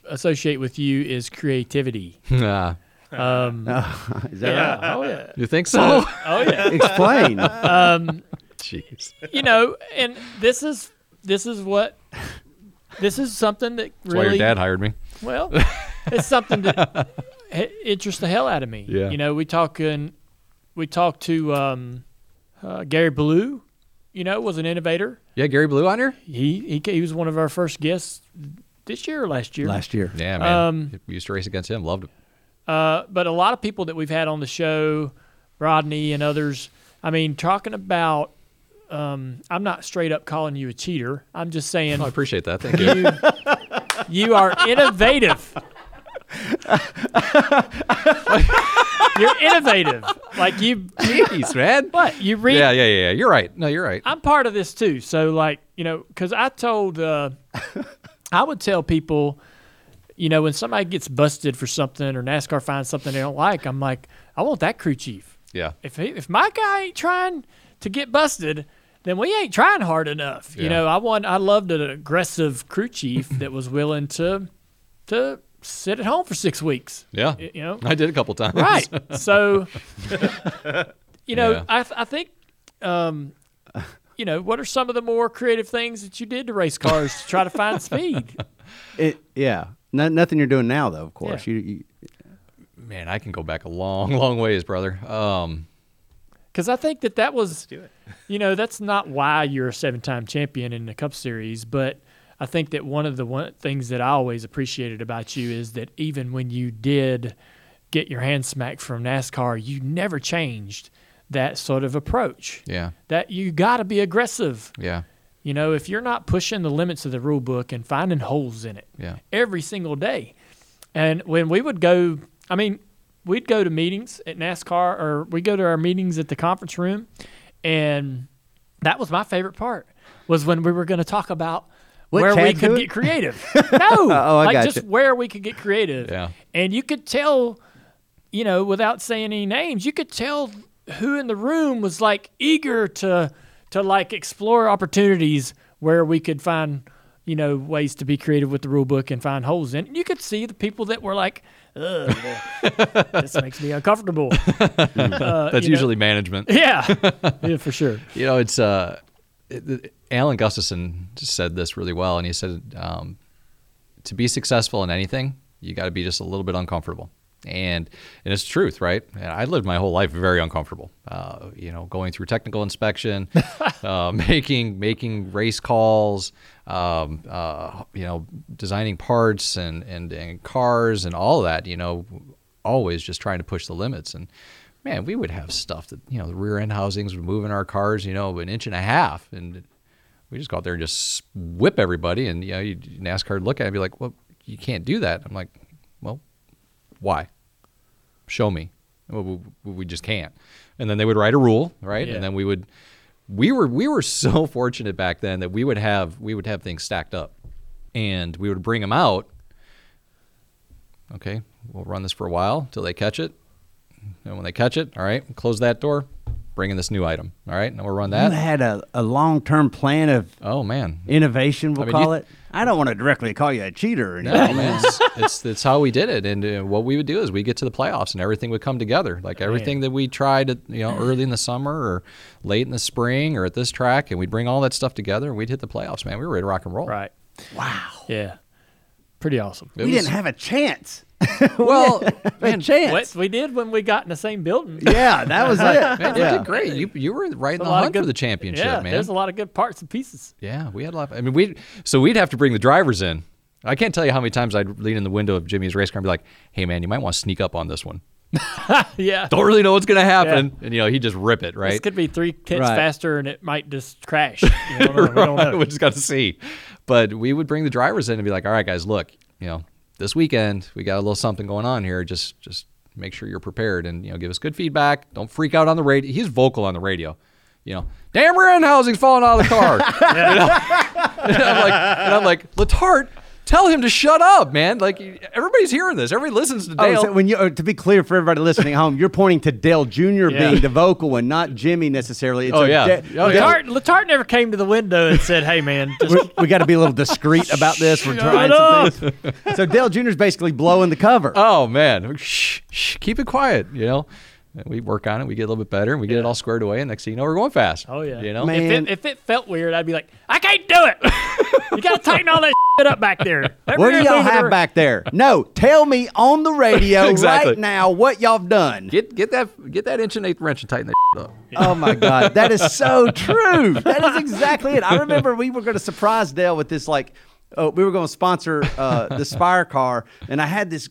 associate with you is creativity. Ah, Um, Is that yeah. right? Oh yeah. you think so? Oh yeah. Explain. Jeez. you know, and this is this is what this is something that That's why your dad hired me. well, it's something that h- interests the hell out of me. Yeah. You know, we talk and we talk to um, uh, Gary Blue. You know, was an innovator. Yeah, Gary Blue on here? He he he was one of our first guests this year or last year. Last year. Yeah, man. Um, we used to race against him. Loved him. Uh, but a lot of people that we've had on the show, Rodney and others, I mean, talking about, um, I'm not straight up calling you a cheater. I'm just saying Oh, I appreciate that. Thank you. you, you are innovative. You're innovative. Like you, Jeez, man. what you read. Yeah, yeah, yeah, yeah. You're right. No, you're right. I'm part of this too. So like, you know, because I told, uh, I would tell people, you know, when somebody gets busted for something or NASCAR finds something they don't like, I'm like, I want that crew chief. Yeah. If he, if my guy ain't trying to get busted, then we ain't trying hard enough. You know, I want, I loved an aggressive crew chief that was willing to, to sit at home for six weeks. Yeah. You know, I did a couple times. right? So, you know, Yeah. I I think, um, you know, what are some of the more creative things that you did to race cars to try to find speed? It, yeah. No, nothing you're doing now, though. Of course. Yeah. You, you, Man, I can go back a long, long ways, brother. Um, Because I think that that was, you know, that's not why you're a seven-time champion in the Cup Series, but I think that one of the one things that I always appreciated about you is that even when you did get your hand smacked from NASCAR, you never changed that sort of approach. yeah, That you got to be aggressive. yeah, You know, if you're not pushing the limits of the rule book and finding holes in it yeah. every single day. And when we would go, I mean, we'd go to meetings at NASCAR or we go to our meetings at the conference room, and that was my favorite part was when we were going to talk about What, where we could doing? get creative. no, Oh, I like gotcha. just where we could get creative. Yeah. And you could tell, you know, without saying any names, you could tell who in the room was like eager to to like explore opportunities where we could find you know, ways to be creative with the rule book and find holes in. it. You could see the people that were like, Ugh, this makes me uncomfortable. Uh, That's you know- usually management. Yeah, yeah, for sure. You know, it's uh, it, it- Alan Gustafson said this really well, and he said, um, to be successful in anything, you got to be just a little bit uncomfortable. And and it's truth, right? And I lived my whole life very uncomfortable. Uh, you know, going through technical inspection, uh, making making race calls, um, uh, you know, designing parts and, and and cars and all that. You know, always just trying to push the limits. And man, we would have stuff that you know the rear end housings would move in our cars, you know, an inch and a half, and we just go out there and just whip everybody. And you know, NASCAR would look at it and be like, "Well, you can't do that." I'm like, "Well, why? Show me." Well, we, we just can't. And then they would write a rule, right? Yeah. And then we would. We were we were so fortunate back then that we would have we would have things stacked up, and we would bring them out. Okay, we'll run this for a while till they catch it. And when they catch it, all right, close that door, bring in this new item. All right, now we'll run that. You that. had a, a long term plan of Oh man, innovation, we'll I mean, call you- it. I don't want to directly call you a cheater or no, anything. man, it's, it's it's how we did it, and uh, what we would do is we get to the playoffs and everything would come together. Like everything that we tried, at, you know, early in the summer or late in the spring or at this track, and we'd bring all that stuff together and we'd hit the playoffs. Man, we were ready to rock and roll. Right. Wow. Yeah. Pretty awesome. It we was- didn't have a chance. well, man, chance. What we did when we got in the same building. Yeah, that was it. man, you yeah. did great. You you were right in the lot of hunt for the championship, yeah, man. there's a lot of good parts and pieces. Yeah, we had a lot. Of, I mean, we so we'd have to bring the drivers in. I can't tell you how many times I'd lean in the window of Jimmie's race car and be like, "Hey, man, you might want to sneak up on this one. Yeah. Don't really know what's going to happen." And you know, he just rip it right. This could be three kids Right. faster and it might just crash. You know. We don't know. we just got to see. But we would bring the drivers in and be like, "All right, guys, look, you know, this weekend we got a little something going on here. Just just make sure you're prepared and you know, give us good feedback. Don't freak out on the radio. He's vocal on the radio. You know, damn rear end housing's falling out of the car. You know? and I'm like, and I'm like, Letarte, tell him to shut up, man. Like everybody's hearing this. Everybody listens to Oh, Dale. so when you uh, to be clear for everybody listening at home, you're pointing to Dale Jr. Yeah. being the vocal one, not Jimmie necessarily. It's Oh, a yeah. Da- Oh, yeah. Letarte, Letarte never came to the window and said, "Hey, man, just we, we got to be a little discreet about this. We're trying up. some things. So Dale Jr. is basically blowing the cover. Oh man, shh, shh, keep it quiet. You know, And we work on it. We get a little bit better, and we get it all squared away. And next thing you know, we're going fast. Oh yeah. you know. Man. If it, if it felt weird, I'd be like, I can't do it. you gotta tighten all that shit up back there. That what do y'all have around- back there? No, tell me on the radio Exactly. right now what y'all have done. Get get that get that inch and eighth wrench and tighten that up. Oh my God, that is so true. That is exactly it. I remember we were going to surprise Dale with this, like, uh, we were going to sponsor uh, the Spire car, and I had this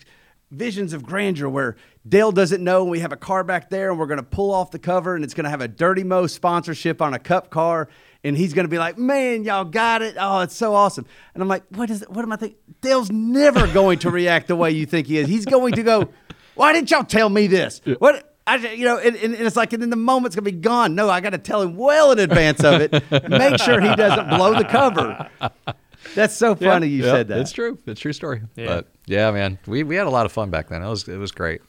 visions of grandeur where Dale doesn't know and we have a car back there, and we're going to pull off the cover, and it's going to have a Dirty Mo sponsorship on a cup car, and he's going to be like, "Man, y'all got it! Oh, it's so awesome!" And I'm like, "What is? It? What am I thinking?" Dale's never going to react the way you think he is. He's going to go, "Why didn't y'all tell me this? What?" I, you know, and, and and it's like, and then the moment's gonna be gone. No, I got to tell him well in advance of it. Make sure he doesn't blow the cover. That's so funny you Yeah, said that. It's true. It's a true story. Yeah. But yeah, man, we, we had a lot of fun back then. It was it was great.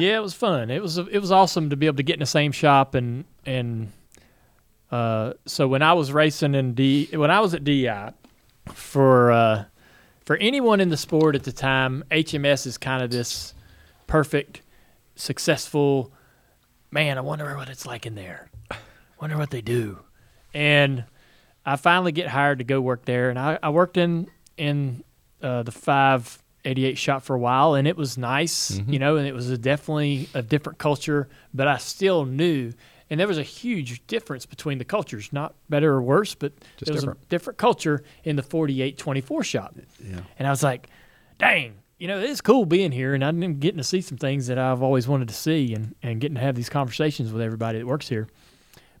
Yeah, it was fun. It was it was awesome to be able to get in the same shop and and uh, so when I was racing in D when I was at DI for uh, for anyone in the sport at the time, HMS is kind of this perfect, successful man. I wonder what it's like in there. Wonder what they do. And I finally get hired to go work there, and I, I worked in in uh, the five eighty eight shop for a while, and it was nice, you know, and it was a definitely a different culture, but I still knew, and there was a huge difference between the cultures, not better or worse, but Just there was different. a different culture in the forty eight twenty four shop, and I was like, dang. You know, it's cool being here, and I'm getting to see some things that I've always wanted to see, and, and getting to have these conversations with everybody that works here.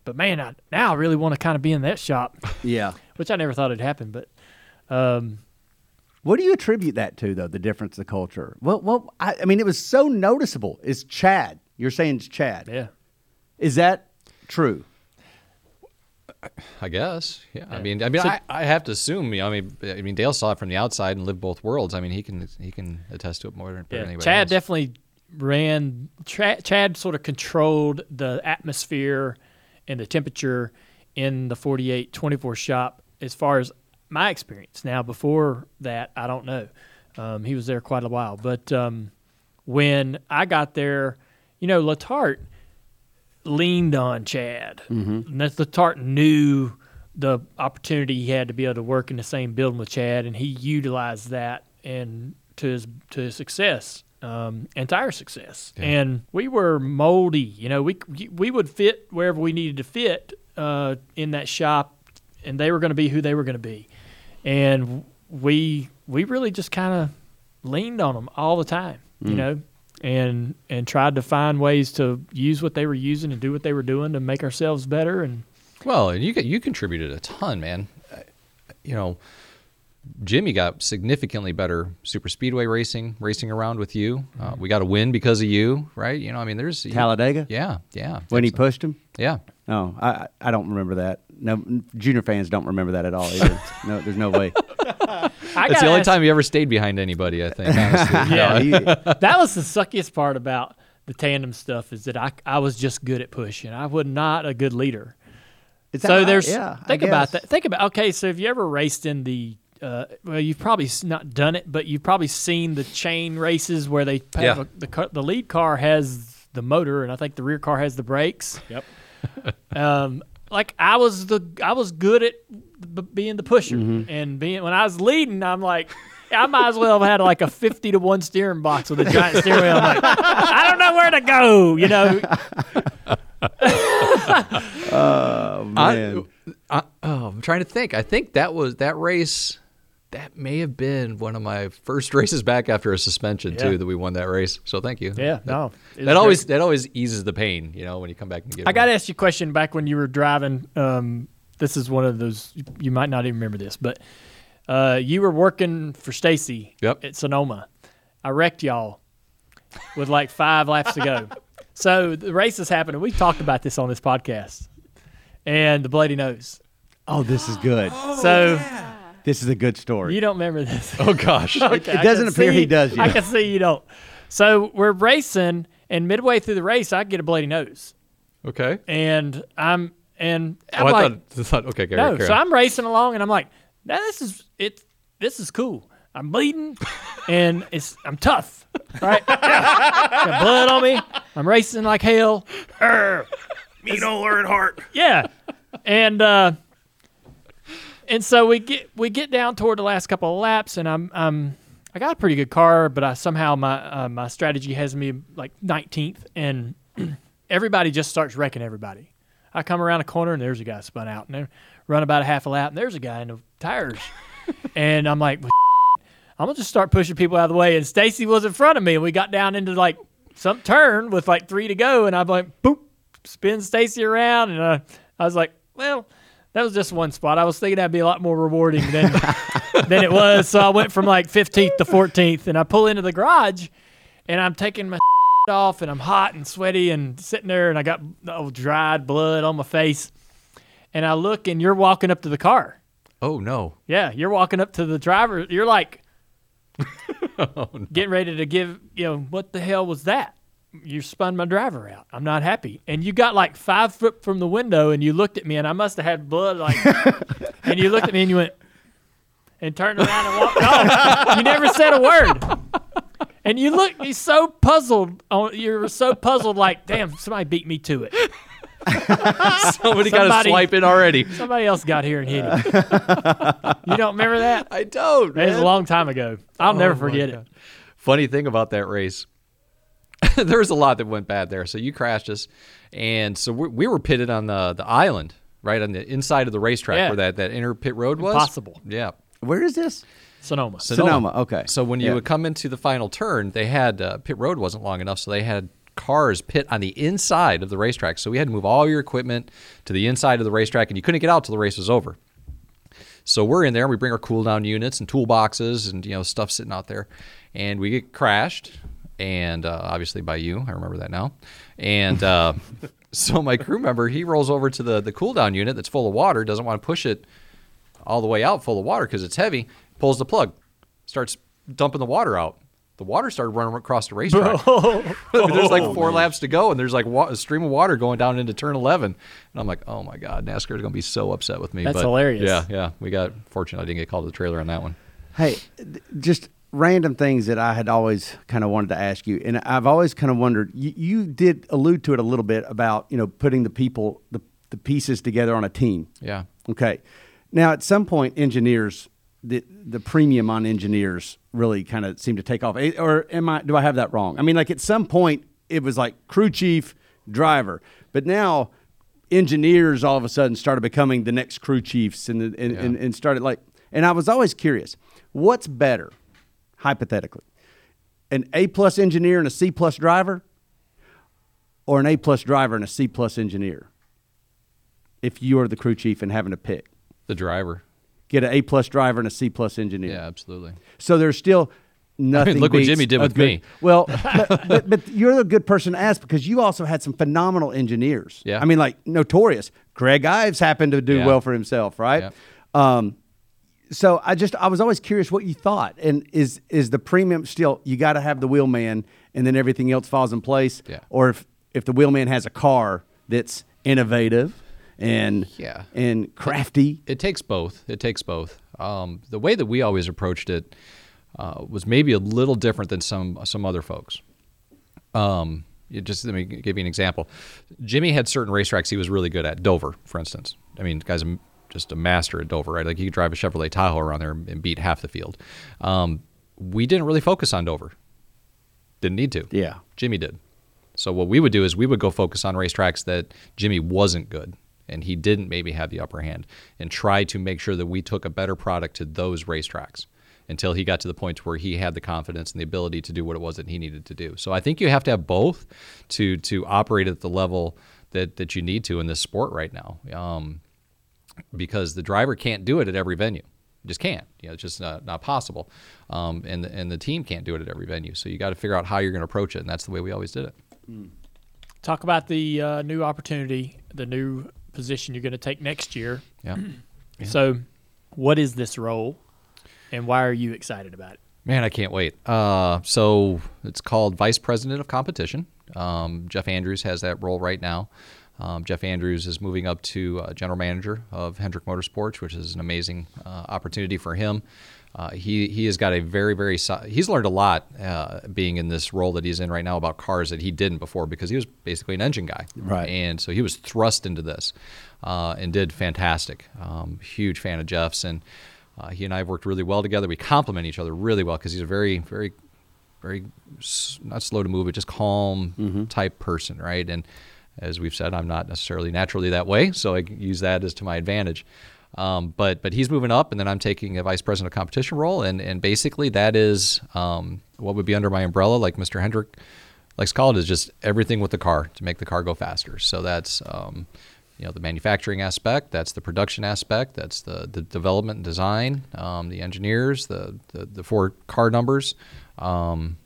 But man, I, now I really want to kind of be in that shop, yeah. which I never thought it'd happen. But um, What do you attribute that to, though? The difference of culture. Well, well, I, I mean, it was so noticeable. It's Chad. You're saying it's Chad. yeah, Is that true? I guess. Yeah. I mean, I mean, I, I have to assume. You know, I mean, I mean, Dale saw it from the outside and lived both worlds. I mean, he can he can attest to it more than, yeah. anybody Chad else. definitely ran. Tra- Chad sort of controlled the atmosphere and the temperature in the 48 24 shop as far as my experience. Now, before that, I don't know. Um, he was there quite a while, but um, when I got there, you know, Letarte leaned on Chad. Mm-hmm. And that's Letarte knew the opportunity he had to be able to work in the same building with Chad, and he utilized that and to his to his success um, our success. And we were moldy. You know, we we would fit wherever we needed to fit uh, in that shop, and they were going to be who they were going to be. And we we really just kind of leaned on them all the time. You know. And and tried to find ways to use what they were using and do what they were doing to make ourselves better. And Well, and you got- you contributed a ton, man. Uh, You know, Jimmie got significantly better super speedway racing, racing around with you. Uh, we got a win because of you, right? You know, I mean, there's Talladega? Yeah, yeah. When he That's- pushed him? Yeah. Oh, I I- I don't remember that. No, junior fans don't remember that at all either. no, there's no way. That's the only ask- time you ever stayed behind anybody, I think. Honestly. Yeah. he- that was the suckiest part about the tandem stuff is that I, I was just good at pushing. I was not a good leader. Is so right? there's yeah. Think about that. Think about okay. So have you ever raced in the? Uh, well, you've probably not done it, but you've probably seen the chain races where they have Yeah. a, the the lead car has the motor, and I think the rear car has the brakes. Yep. um, like I was the I was good at b- being the pusher, Mm-hmm. and being when I was leading, I'm like. I might as well have had like a fifty to one steering box with a giant steering wheel. I'm like, I don't know where to go, you know. Oh man. I, oh, I'm trying to think. I think that was that race. That may have been one of my first races back after a suspension Yeah. too. That we won that race. So thank you. Yeah, no, That always great. that always eases the pain, you know, when you come back and get. It. I got to ask you a question. Back when you were driving, um, this is one of those you might not even remember this, but uh, you were working for Stacy Yep. at Sonoma. I wrecked y'all with like five laps to go. So the race is happening. We talked about this on this podcast, and the bloody nose. Oh, this is good. so This is a good story. you don't remember this. Oh gosh. Okay, it I doesn't can appear he see- does I yet. can see you don't. So we're racing, and midway through the race, I get a bloody nose, okay. and I'm and I'm Oh, I like, thought, I thought. Okay, carry, no. carry So. I'm racing along, and I'm like, now this is it. This is cool. I'm bleeding, and it's I'm tough, right? Got blood on me. I'm racing like hell. Arr. Mean old Earnhardt. Yeah, and uh, and so we get we get down toward the last couple of laps, and I'm I'm I got a pretty good car, but I somehow my uh, my strategy has me like 19th, and everybody just starts wrecking everybody. I come around a corner and there's a guy spun out, and they run about a half a lap, and there's a guy in the tires, and I'm like, I'm gonna just start pushing people out of the way. And Stacy was in front of me, and we got down into like some turn with like three to go, and I'm like, boop, spin Stacy around, and uh, I was like, well, that was just one spot. I was thinking that'd be a lot more rewarding than than it was, so I went from like 15th to 14th, and I pull into the garage, and I'm taking my off, and I'm hot and sweaty, and sitting there, and I got oh, dried blood on my face, and I look, and you're walking up to the car. oh no. Yeah, you're walking up to the driver. You're like oh, getting ready to give, you know, what the hell was that? You spun my driver out. I'm not happy. And you got like five foot from the window and you looked at me and I must have had blood like, and you looked at me and you went, and turned around and walked off. You never said a word. And you looked you're so puzzled. On, you were so puzzled, like, damn, somebody beat me to it. Somebody got a swipe in already. Somebody else got here and hit him. you don't remember that? I don't. It was a long time ago. I'll oh never forget it. Funny thing about that race, there was a lot that went bad there. So you crashed us, and so we, we were pitted on the the island, right on the inside of the racetrack Yeah. where that, that inner pit road was. Possible. Yeah. Where is this? Sonoma. Sonoma, okay. So when you Yeah. would come into the final turn, they had uh, pit road wasn't long enough, so they had cars pit on the inside of the racetrack. So we had to move all your equipment to the inside of the racetrack, and you couldn't get out till the race was over. So we're in there. We bring our cool down units and toolboxes and you know stuff sitting out there, and we get crashed, and uh, obviously by you. I remember that now. And uh, so my crew member he rolls over to the the cool down unit that's full of water. Doesn't want to push it all the way out full of water because it's heavy. Pulls the plug, starts dumping the water out. the water started running across the racetrack. there's like four laps to go, and there's like wa- a stream of water going down into turn 11. And I'm like, oh my God, NASCAR is going to be so upset with me. That's But, hilarious. Yeah, yeah. We got, fortunate I didn't get called to the trailer on that one. Hey, just random things that I had always kind of wanted to ask you, and I've always kind of wondered. You, you did allude to it a little bit about you know putting the people, the the pieces together on a team. Yeah. Okay. Now, at some point, engineers, the the premium on engineers really kind of seemed to take off. Eh, Or am I? Do I have that wrong? I mean, like at some point, it was like crew chief, driver, but now engineers all of a sudden started becoming the next crew chiefs, and and, and, and started like. And I was always curious, what's better, hypothetically, an A plus engineer and a C plus driver, or an A plus driver and a C plus engineer? If you are the crew chief and having to pick The driver. get an A plus driver and a C plus engineer. Yeah, absolutely. So there's still nothing. look what Jimmie did with good- me. Well, but, but, but you're a good person to ask because you also had some phenomenal engineers. Yeah. I mean, like notorious. Greg Ives happened to do Yeah. well for himself, right? Um, so I just I was always curious what you thought, and is is the premium still you got to have the wheelman, and then everything else falls in place, Yeah. or if if the wheelman has a car that's innovative and Yeah. and crafty, It takes both. It takes both. Um, the way that we always approached it uh, was maybe a little different than some some other folks. Um, you just let me give you an example. Jimmie had certain racetracks he was really good at. Dover, for instance. I mean, guy's a, just a master at Dover, right? Like he could drive a Chevrolet Tahoe around there and beat half the field. Um, we didn't really focus on Dover. Didn't need to. Yeah. Jimmie did. So what we would do is we would go focus on racetracks that Jimmie wasn't good and he didn't maybe have the upper hand and try to make sure that we took a better product to those racetracks until he got to the point where he had the confidence and the ability to do what it was that he needed to do. So I think you have to have both to to operate at the level that that you need to in this sport right now. Um, because the driver can't do it at every venue. Just can't. You know, it's just not, not possible. Um, and the, and the team can't do it at every venue. So you got to figure out how you're going to approach it, and that's the way we always did it. Talk about the uh, new opportunity, the new position you're going to take next year. Yeah. So, what is this role, and why are you excited about it? Man, I can't wait. Uh, so it's called Vice President of Competition. Um, Jeff Andrews has that role right now. Um, Jeff Andrews is moving up to uh, General Manager of Hendrick Motorsports, which is an amazing uh, opportunity for him. Uh, he he has got a very very so- he's learned a lot uh, being in this role that he's in right now about cars that he didn't before because he was basically an engine guy Right. and so he was thrust into this uh, and did fantastic. Um, huge fan of Jeff's, and uh, he and I have worked really well together. We complement each other really well because he's a very, very, very s- not slow to move, but just calm type person, right? And as we've said, I'm not necessarily naturally that way, so I use that as to my advantage. Um, but but he's moving up, and then I'm taking a vice president of competition role, and and basically that is um, what would be under my umbrella, like Mr. Hendrick likes to call it, is just everything with the car to make the car go faster. So that's um, you know the manufacturing aspect, that's the production aspect, that's the, the development and design, um, the engineers, the, the the four car numbers, um,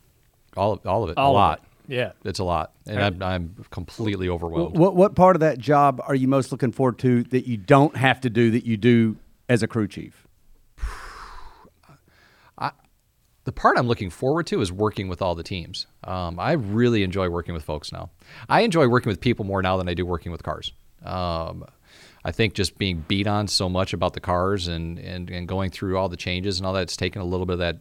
all of, all of it, All a lot. It. Yeah. It's a lot, and I'm, I'm completely overwhelmed. What what part of that job are you most looking forward to that you don't have to do that you do as a crew chief? the part I'm looking forward to is working with all the teams. Um, I really enjoy working with folks now. I enjoy working with people more now than I do working with cars. Um, I think just being beat on so much about the cars and, and, and going through all the changes and all that's taken a little bit of that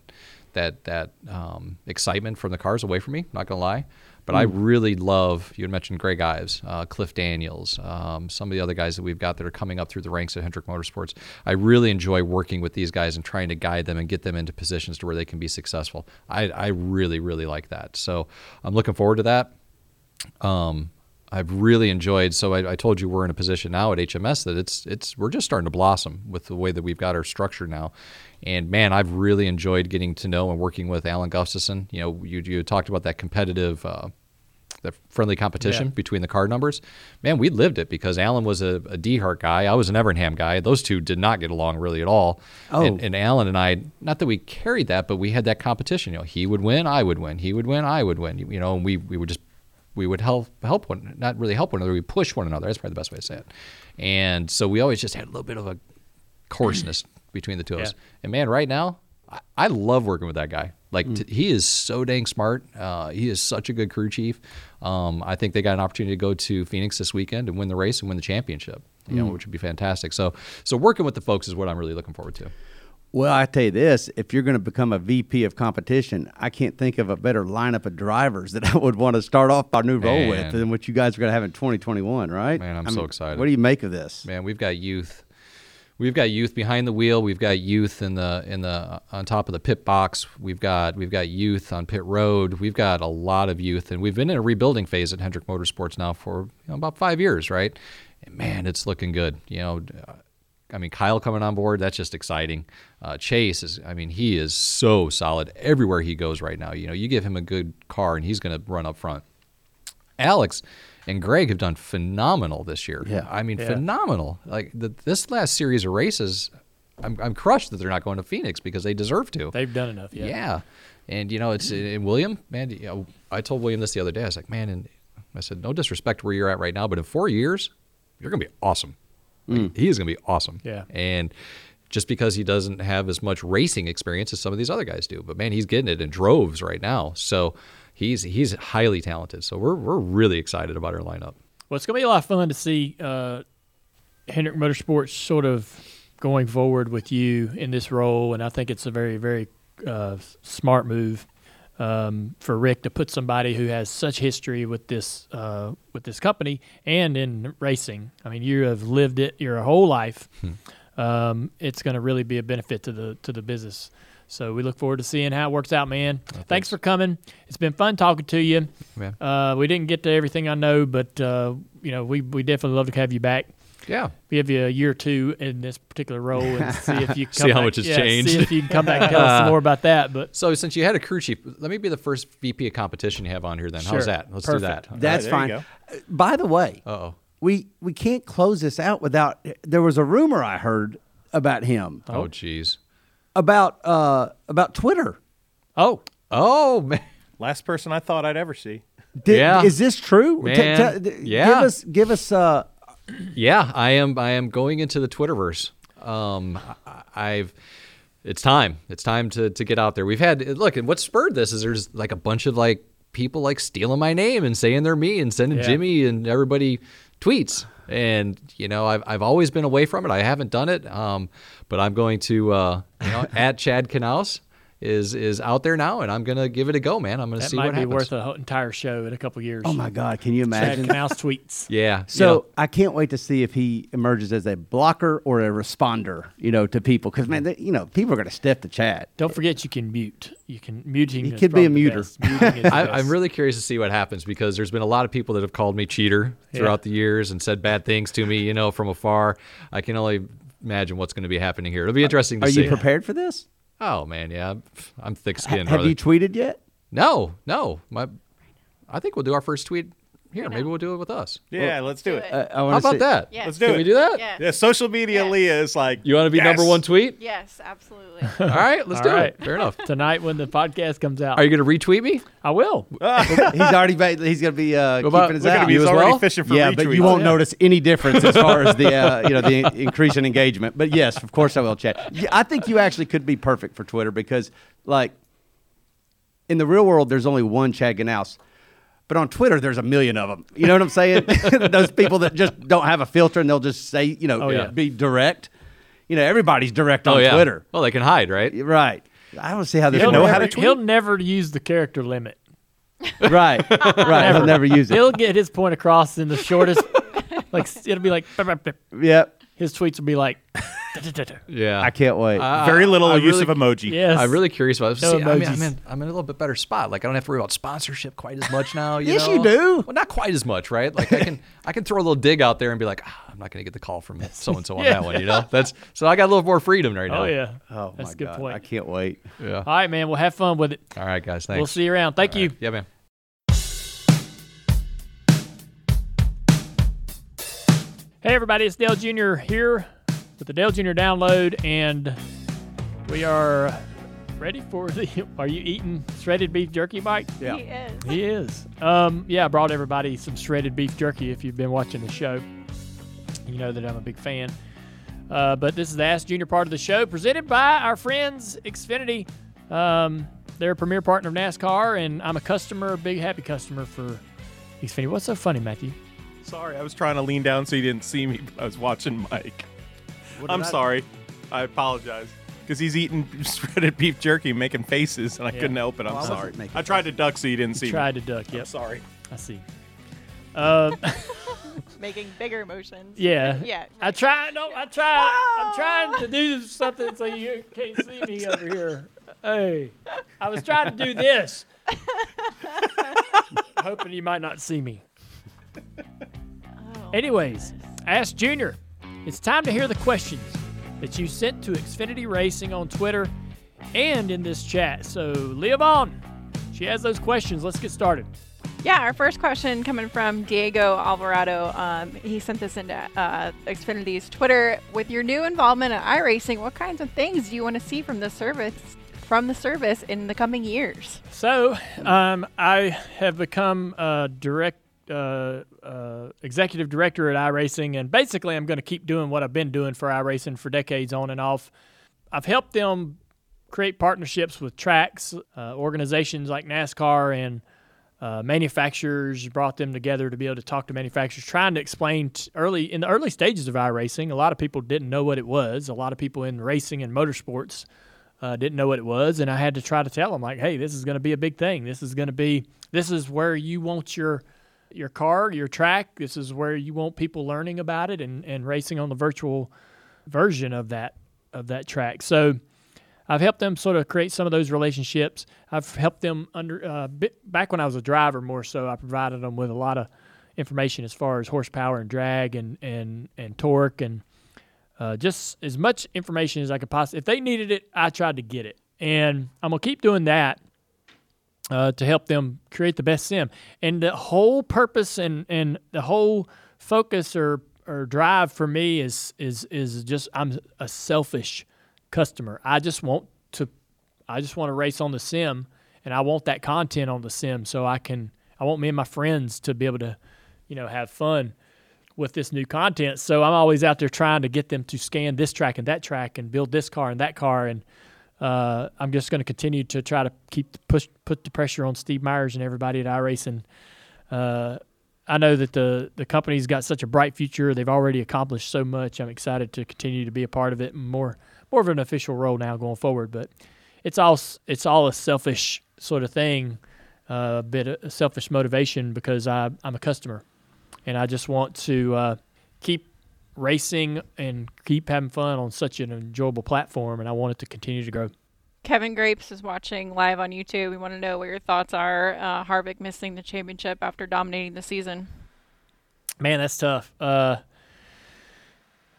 that that um, excitement from the cars away from me. Not gonna lie, but I really love. You had mentioned Greg Ives, uh, Cliff Daniels, um, some of the other guys that we've got that are coming up through the ranks at Hendrick Motorsports. I really enjoy working with these guys and trying to guide them and get them into positions to where they can be successful. I, I really really like that. So I'm looking forward to that. Um, I've really enjoyed. So I, I told you we're in a position now at HMS that it's it's we're just starting to blossom with the way that we've got our structure now. And man, I've really enjoyed getting to know and working with Alan Gustafson. You know, you you talked about that competitive. Uh, that friendly competition Yeah. between the card numbers, man, we lived it because Alan was a, a DeHart guy. I was an Evernham guy. Those two did not get along really at all. Oh. And, and Alan and I, not that we carried that, but we had that competition. You know, he would win, I would win. He would win, I would win. You know, and we we would just we would help help one, not really help one another. We push one another. That's probably the best way to say it. And so we always just had a little bit of a coarseness between the two of us. Yeah. And man, right now, I, I love working with that guy. Like t- he is so dang smart. Uh, he is such a good crew chief. Um, I think they got an opportunity to go to Phoenix this weekend and win the race and win the championship. You know, which would be fantastic. So, so working with the folks is what I'm really looking forward to. Well, I tell you this: if you're going to become a VP of competition, I can't think of a better lineup of drivers that I would want to start off our new role with than what you guys are going to have in 2021, right? Man, I'm I so mean, excited. What do you make of this? Man, we've got youth. We've got youth behind the wheel. We've got youth in the in the on top of the pit box. We've got we've got youth on pit road. We've got a lot of youth, and we've been in a rebuilding phase at Hendrick Motorsports now for you know, about five years, right? And man, it's looking good. You know, uh, I mean, Kyle coming on board, that's just exciting. Uh, Chase is, I mean, he is so solid everywhere he goes right now. You know, you give him a good car, and he's going to run up front. Alex and Greg have done phenomenal this year. Yeah. I mean, Yeah. phenomenal. Like the, this last series of races, I'm, I'm crushed that they're not going to Phoenix because they deserve to. They've done enough. Yeah. yeah. And, you know, it's in William, man, you know, I told William this the other day. I was like, man, and I said, no disrespect where you're at right now, but in four years, you're going to be awesome. Like, He is going to be awesome. Yeah. And just because he doesn't have as much racing experience as some of these other guys do, but man, he's getting it in droves right now. So he's he's highly talented. So we're we're really excited about our lineup. Well, it's going to be a lot of fun to see uh, Hendrick Motorsports sort of going forward with you in this role, and I think it's a very, very uh, smart move um, for Rick to put somebody who has such history with this uh, with this company and in racing. I mean, you have lived it your whole life. Um, it's going to really be a benefit to the to the business. So we look forward to seeing how it works out, man. thanks for coming. It's been fun talking to you. Yeah. Uh, we didn't get to everything I know, but uh, you know, we we definitely love to have you back. Yeah. Give you a year or two in this particular role and see if you come See how back- much has yeah, changed. See if you can come back and tell us some more about that. But So since you had a crew chief, let me be the first VP of competition you have on here. Then Sure. how's that? Let's Perfect. do that. That's there fine. Uh, By the way, oh. we we can't close this out without. There was a rumor I heard about him Oh jeez. about uh about Twitter. oh, Oh man. Last person I thought I'd ever see. Did, Yeah. Is this true? T- Man, t- yeah. Give us give us uh Yeah, I am. I am going into the Twitterverse. Um, I've. It's time. It's time to to get out there. We've had look, and what spurred this is there's like a bunch of like people like stealing my name and saying they're me and sending Yeah. Jimmie and everybody tweets. And you know, I've I've always been away from it. I haven't done it. Um, but I'm going to uh, you know, at Chad Knaus is is out there now, and I'm gonna give it a go, man. I'm gonna that see might what be happens. worth an entire show in a couple years. oh my god, can you Chad imagine? Knaus tweets. yeah. So you know, I can't wait to see if he emerges as a blocker or a responder, you know, to people. Because man, they, you know, people are going to step the chat. Don't forget you can mute. You can muting. He could be a muter. Muting I, I'm really curious to see what happens because there's been a lot of people that have called me cheater Yeah. throughout the years and said bad things to me, you know, from afar. I can only imagine what's going to be happening here. It'll be uh, interesting to Are see. you prepared for this? Oh man, yeah, I'm- thick skinned. have you tweeted yet? no, no. My, I think we'll do our first tweet here. Maybe we'll do it with us. Yeah, let's do, Do it. it. Uh, I How about see- that? Yes. Let's do Can it. we do that? Yes. Yeah, social media Yes. Leah is like You want to be number one tweet? Yes, absolutely. All right, let's All do right. it. Fair enough. tonight when the podcast comes out. Are you going to retweet me? I will. he's already made, he's going to be uh, about- keeping his look at out. he's he's as already well? fishing for yeah, retweets. but you won't yeah. notice any difference as far as the uh, you know the increase in engagement. But yes, of course I will, Chad. I think you actually could be perfect for Twitter because, like, in the real world, there's only one Chad Ganaus. But on Twitter, there's a million of them. You know what I'm saying? Those people that just don't have a filter and they'll just say, you know, Oh, yeah. be direct. You know, everybody's direct oh, on oh yeah. Twitter. Well, they can hide, right? Right. I don't see how they He'll know works. how to tweet? he'll never use the character limit. Right. Right. He'll never use it. He'll get his point across in the shortest. like it'll be like Yep. his tweets will be like. Yeah. I can't wait. Very little I use really- of emoji. Yes. I'm really curious about. No See, I mean, I'm emojis. in, I'm in a little bit better spot. Like I don't have to worry about sponsorship quite as much now. You Yes, know? you do. Well, not quite as much, right? Like I can I can throw a little dig out there and be like, ah, I'm not going to get the call from so and so on that one. You know, that's so I got a little more freedom right now. Oh yeah. oh, That's my a good God. point. I can't wait. Yeah. All right, man. We'll have fun with it. All right, guys. Thanks. We'll see you around. Thank All you. right. Yeah, man. Hey, everybody, it's Dale Jr. here with the Dale Jr. download, and we are ready for the. Are you eating shredded beef jerky, Mike? Yeah. He is. He is. Um, yeah, I brought everybody some shredded beef jerky if you've been watching the show. You know that I'm a big fan. Uh, but this is the Ask Junior part of the show presented by our friends Xfinity. Um, they're a premier partner of NASCAR, and I'm a customer, a big happy customer for Xfinity. What's so funny, Matthew? Sorry, I was trying to lean down so you didn't see me. but I was watching Mike. I'm sorry. I apologize. Because he's eating shredded beef jerky, making faces, and I Yeah. couldn't help it. I'm I wasn't sorry. making I tried to duck so you didn't see Tried me. to duck. I'm Yep, sorry. I see. Um, Making bigger motions. yeah, Yeah. I try. No, I try. I'm trying to do something so you can't see me over here. Hey, I was trying to do this, hoping you might not see me. Oh, Anyways, Ask Junior. It's time to hear the questions that you sent to Xfinity Racing on Twitter and in this chat. So, Leah Vaughn, she has those questions. Let's get started. Yeah, our first question coming from Diego Alvarado. Um, he sent this into uh, Xfinity's Twitter. With your new involvement in iRacing, what kinds of things do you want to see from the service from the service in the coming years? So, um, I have become a direct uh, uh, executive director at iRacing, and basically, I'm going to keep doing what I've been doing for iRacing for decades on and off. I've helped them create partnerships with tracks, uh, organizations like NASCAR, and uh, manufacturers. Brought them together to be able to talk to manufacturers, trying to explain t- early in the early stages of iRacing. A lot of people didn't know what it was. A lot of people in racing and motorsports uh, didn't know what it was, and I had to try to tell them like, "Hey, this is going to be a big thing. This is going to be this is where you want your your car, your track. This is where you want people learning about it and, and racing on the virtual version of that of that track." So I've helped them sort of create some of those relationships. I've helped them under uh, back when I was a driver more so. I provided them with a lot of information as far as horsepower and drag and and and torque and uh, just as much information as I could possibly. If they needed it, I tried to get it, and I'm gonna keep doing that uh, to help them create the best sim. And the whole purpose and and the whole focus or or drive for me is is is just I'm a selfish customer. I just want to I just want to race on the sim, and I want that content on the sim so I can I want me and my friends to be able to you know have fun with this new content. So I'm always out there trying to get them to scan this track and that track and build this car and that car. And uh, I'm just going to continue to try to keep the push, put the pressure on Steve Myers and everybody at iRacing. Uh, I know that the the company's got such a bright future. They've already accomplished so much. I'm excited to continue to be a part of it more more of an official role now going forward. But it's all it's all a selfish sort of thing, uh, a bit of selfish motivation because I I'm a customer and I just want to uh, keep racing and keep having fun on such an enjoyable platform, and I want it to continue to grow. Kevin Grapes is watching live on YouTube. We want to know what your thoughts are. Uh, Harvick missing the championship after dominating the season. Man, that's tough. Uh,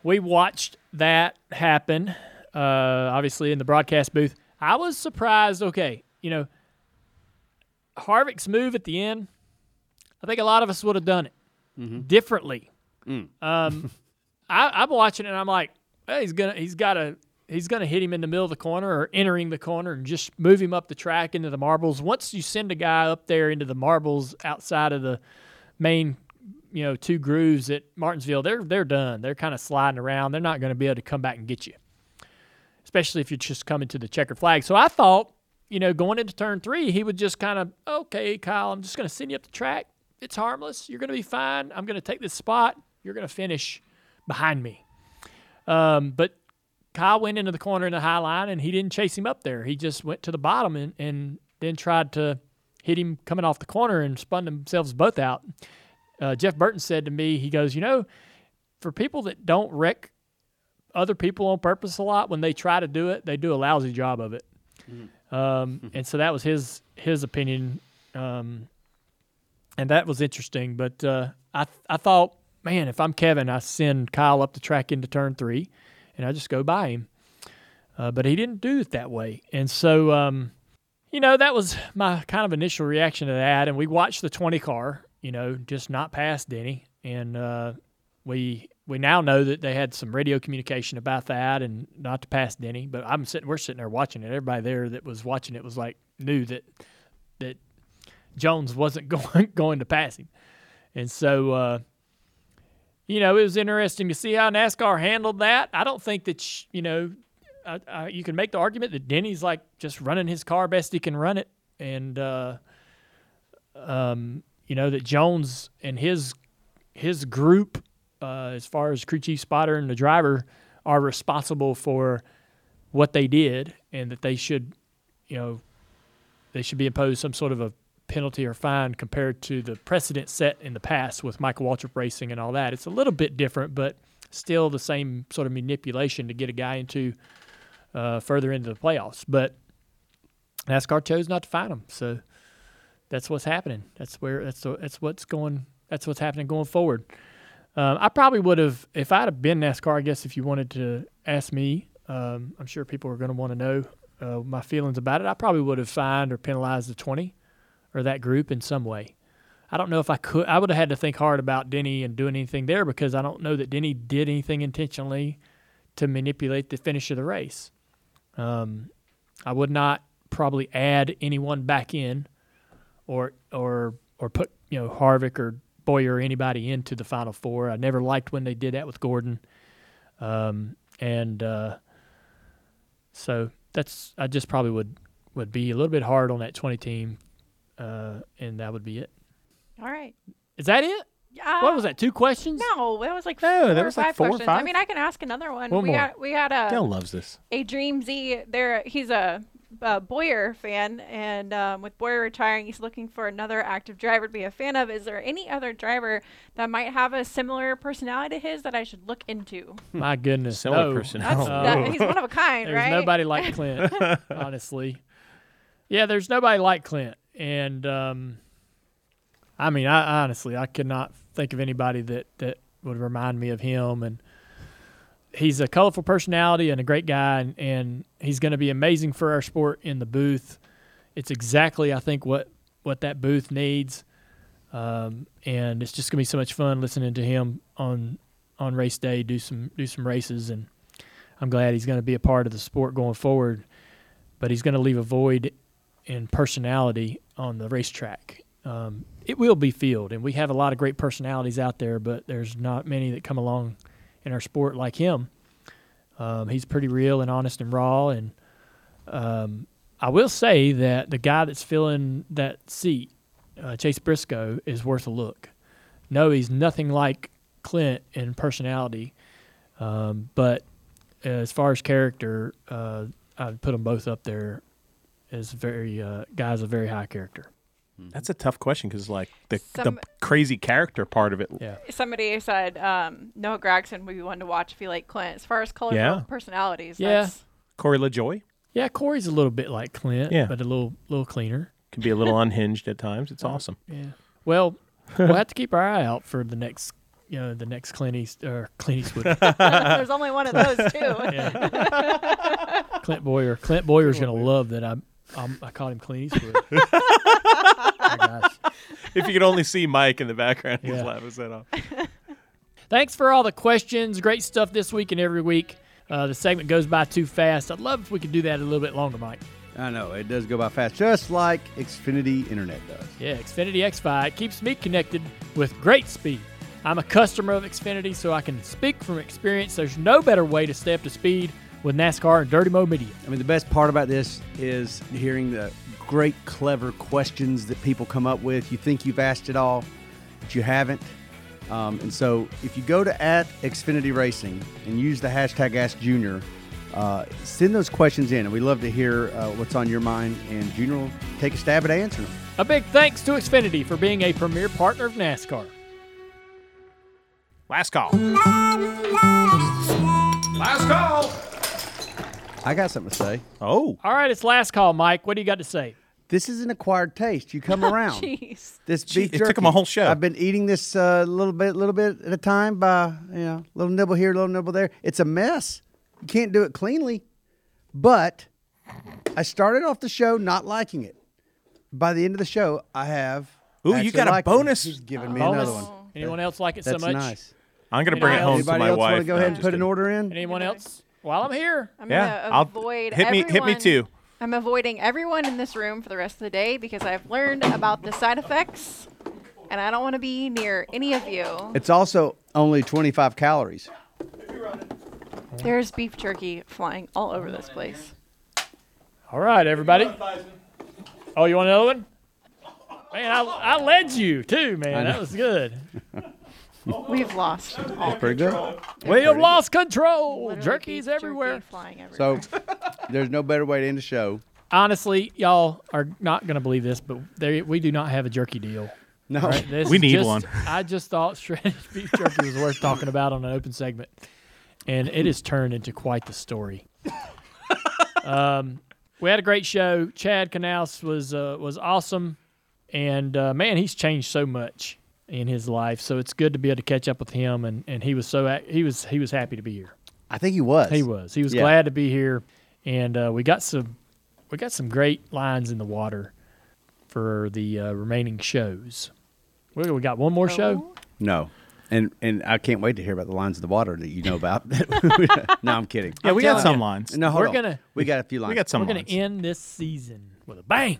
we watched that happen, uh, obviously in the broadcast booth. I was surprised. Okay, you know, Harvick's move at the end. I think a lot of us would have done it differently. Um, I, I'm watching it and I'm like, hey, he's gonna, he's got to, he's gonna hit him in the middle of the corner or entering the corner and just move him up the track into the marbles. Once you send a guy up there into the marbles outside of the main, you know, two grooves at Martinsville, they're they're done. They're kind of sliding around. They're not going to be able to come back and get you, especially if you're just coming to the checker flag. So I thought, you know, going into turn three, he would just kind of, okay, Kyle, I'm just going to send you up the track. It's harmless. You're going to be fine. I'm going to take this spot. You're going to finish behind me. Um, but Kyle went into the corner in the high line and he didn't chase him up there. He just went to the bottom and, and then tried to hit him coming off the corner and spun themselves both out. Uh, Jeff Burton said to me, he goes, You know, for people that don't wreck other people on purpose a lot, when they try to do it, they do a lousy job of it. Um, and so that was his his opinion. Um, and that was interesting. But uh, I I thought, man, if I'm Kevin, I send Kyle up the track into turn three, and I just go by him. Uh, but he didn't do it that way, and so um, you know that was my kind of initial reaction to that. And we watched the 20 car, you know, just not pass Denny, and uh, we we now know that they had some radio communication about that and not to pass Denny. But I'm sitting, we're sitting there watching it. Everybody there that was watching it was like knew that that Jones wasn't going going to pass him, and so uh, you know it was interesting to see how NASCAR handled that. I don't think that you know I, I, you can make the argument that Denny's like just running his car best he can run it, and uh, um, you know that Jones and his his group, uh, as far as crew chief spotter and the driver, are responsible for what they did, and that they should, you know, they should be imposed some sort of a penalty or fine compared to the precedent set in the past with Michael Waltrip Racing and all that. It's a little bit different, but still the same sort of manipulation to get a guy into uh, further into the playoffs. But NASCAR chose not to fine him, so that's what's happening. That's where that's that's what's going. That's what's happening going forward. Um, I probably would have, if I'd have been NASCAR. I guess if you wanted to ask me, um, I'm sure people are going to want to know uh, my feelings about it. I probably would have fined or penalized the 20 or that group in some way. I don't know if I could. I would have had to think hard about Denny and doing anything there because I don't know that Denny did anything intentionally to manipulate the finish of the race. Um, I would not probably add anyone back in, or or or put you know Harvick or Bowyer or anybody into the final four. I never liked when they did that with Gordon, um, and uh, so that's I just probably would would be a little bit hard on that twenty team, uh, and that would be it. All right. Is that it? Yeah. What was that? Two questions? No, that was like No, four that or was like five four or questions. I mean, I can ask another one. One we more. got we got a Dale loves this. a Dream Z. There, he's a, a Bowyer fan, and um, with Bowyer retiring, he's looking for another active driver to be a fan of. Is there any other driver that might have a similar personality to his that I should look into? My goodness, Similar no. personality. That's Oh. that, he's one of a kind, There's right? nobody like Clint, honestly. Yeah, there's nobody like Clint, and um, I mean, I honestly, I could not think of anybody that that would remind me of him. And he's a colorful personality and a great guy, and, and he's going to be amazing for our sport in the booth. It's exactly, I think, what what that booth needs, um, and it's just going to be so much fun listening to him on on race day do some do some races and. I'm glad he's going to be a part of the sport going forward, but he's going to leave a void in personality on the racetrack. Um, it will be filled, and we have a lot of great personalities out there, but there's not many that come along in our sport like him. Um, he's pretty real and honest and raw, and um, I will say that the guy that's filling that seat, uh, Chase Briscoe, is worth a look. No, he's nothing like Clint in personality, um, but as far as character, uh, I'd put them both up there as very uh, guys a very high character. That's a tough question because like the Some- the crazy character part of it. Yeah. Somebody said um, Noah Gragson would be one to watch if you like Clint. As far as colorful Yeah. personalities, Yeah. that's, Corey LaJoie Yeah, Corey's a little bit like Clint, Yeah. but a little little cleaner. can be a little unhinged at times. It's awesome. Yeah. Well, we'll have to keep our eye out for the next, you know, the next Clint East or Clint Eastwood, there's only one of those too. Clint Bowyer. Clint Bowyer's gonna love that I I'm, I called him Clint Eastwood. oh, if you could only see Mike in the background, he's Yeah. laughing his head off. Thanks for all the questions. Great stuff this week and every week. Uh, the segment goes by too fast. I'd love if we could do that a little bit longer, Mike. I know it does go by fast, just like Xfinity Internet does. Yeah, Xfinity xFi keeps me connected with great speed. I'm a customer of Xfinity, so I can speak from experience. There's no better way to stay up to speed with NASCAR and Dirty Mo Media. I mean, the best part about this is hearing the great, clever questions that people come up with. You think you've asked it all, but you haven't. Um, and so, if you go to at Xfinity Racing and use the hashtag Ask Junior, uh, send those questions in, and we love to hear uh, what's on your mind. And Junior will take a stab at answering them. A big thanks to Xfinity for being a premier partner of NASCAR. Last call. Last call. I got something to say. Oh, All right, it's last call, Mike. What do you got to say? This is an acquired taste. You come around. Jeez. This Gee, beef it took jerky. 'em a whole show. I've been eating this a uh, little bit, little bit at a time by you know, little nibble here, little nibble there. It's a mess. You can't do it cleanly. But I started off the show not liking it. By the end of the show, I have. Ooh, you actually got a liked it. bonus? He's giving me Bonus? another one. Anyone else like it That's so much? nice. I'm gonna bring it Anybody home else- to Anybody my else wife. want to go No, ahead I'm and just put an kidding. order in? Anyone else? While I'm here. I'm Yeah, gonna I'll avoid hit me. Hit me too. I'm avoiding everyone in this room for the rest of the day because I've learned about the side effects, and I don't want to be near any of you. It's also only 25 calories. There's beef jerky flying all over this place. All right, everybody. Oh, you want another one? Man, I, I led you too, man. That was good. We've lost all Pretty good. We have lost control. Literally Jerky's beef jerky everywhere. flying everywhere. So there's no better way to end the show. Honestly, y'all are not going to believe this, but there, we do not have a jerky deal. No. All right, this We need just- one. I just thought shredded beef jerky was worth talking about on an open segment, and it has turned into quite the story. um, we had a great show. Chad Knaus was uh, was awesome, and uh, man, he's changed so much in his life. So it's good to be able to catch up with him, and, and he was so he was he was happy to be here. I think he was. He was. He was Yeah. glad to be here, and uh, we got some we got some great lines in the water for the uh, remaining shows. We, we got one more show. No. And and I can't wait to hear about the lines of the water that you know about. no, I'm kidding. Yeah, we got some you. lines. No, hold We're on. gonna- We got a few lines. We got some We're gonna end this season with a bang.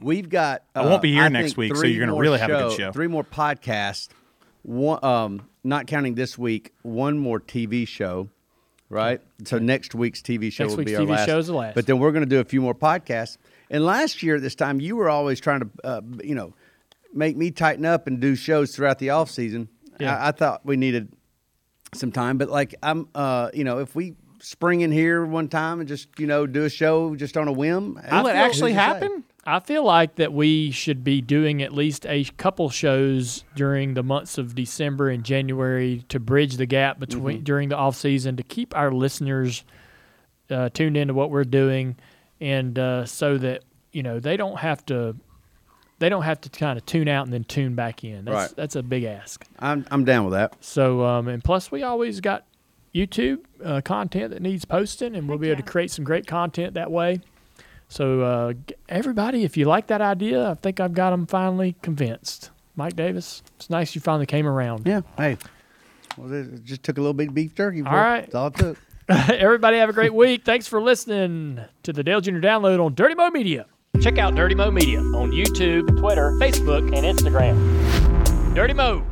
We've got. Uh, I won't be here I next week, so you're gonna more really have a good show. Three more podcasts. One, um, not counting this week. One more TV show. Right. So next week's TV show Next will week's be our TV last. show's the last. But then we're going to do a few more podcasts. And last year at this time, you were always trying to, uh, you know, make me tighten up and do shows throughout the off season. Yeah. I, I thought we needed some time, but like I'm, uh, you know, if we spring in here one time and just you know do a show just on a whim, Will it actually to say? happen? I feel like that we should be doing at least a couple shows during the months of December and January to bridge the gap between Mm-hmm. during the off season to keep our listeners uh, tuned into what we're doing, and uh, so that you know they don't have to they don't have to kind of tune out and then tune back in. That's Right. that's a big ask. I'm I'm down with that. So um, and plus we always got YouTube uh, content that needs posting, and we'll be able yeah. to create some great content that way. So uh, everybody, if you like that idea, I think I've got them finally convinced. Mike Davis, it's nice you finally came around. Yeah. Hey. Well, it just took a little bit of beef jerky. All right. That's all it took. everybody have a great week. Thanks for listening to the Dale Jr. Download on Dirty Mo Media. Check out Dirty Mo Media on YouTube, Twitter, Facebook, and Instagram. Dirty Mo.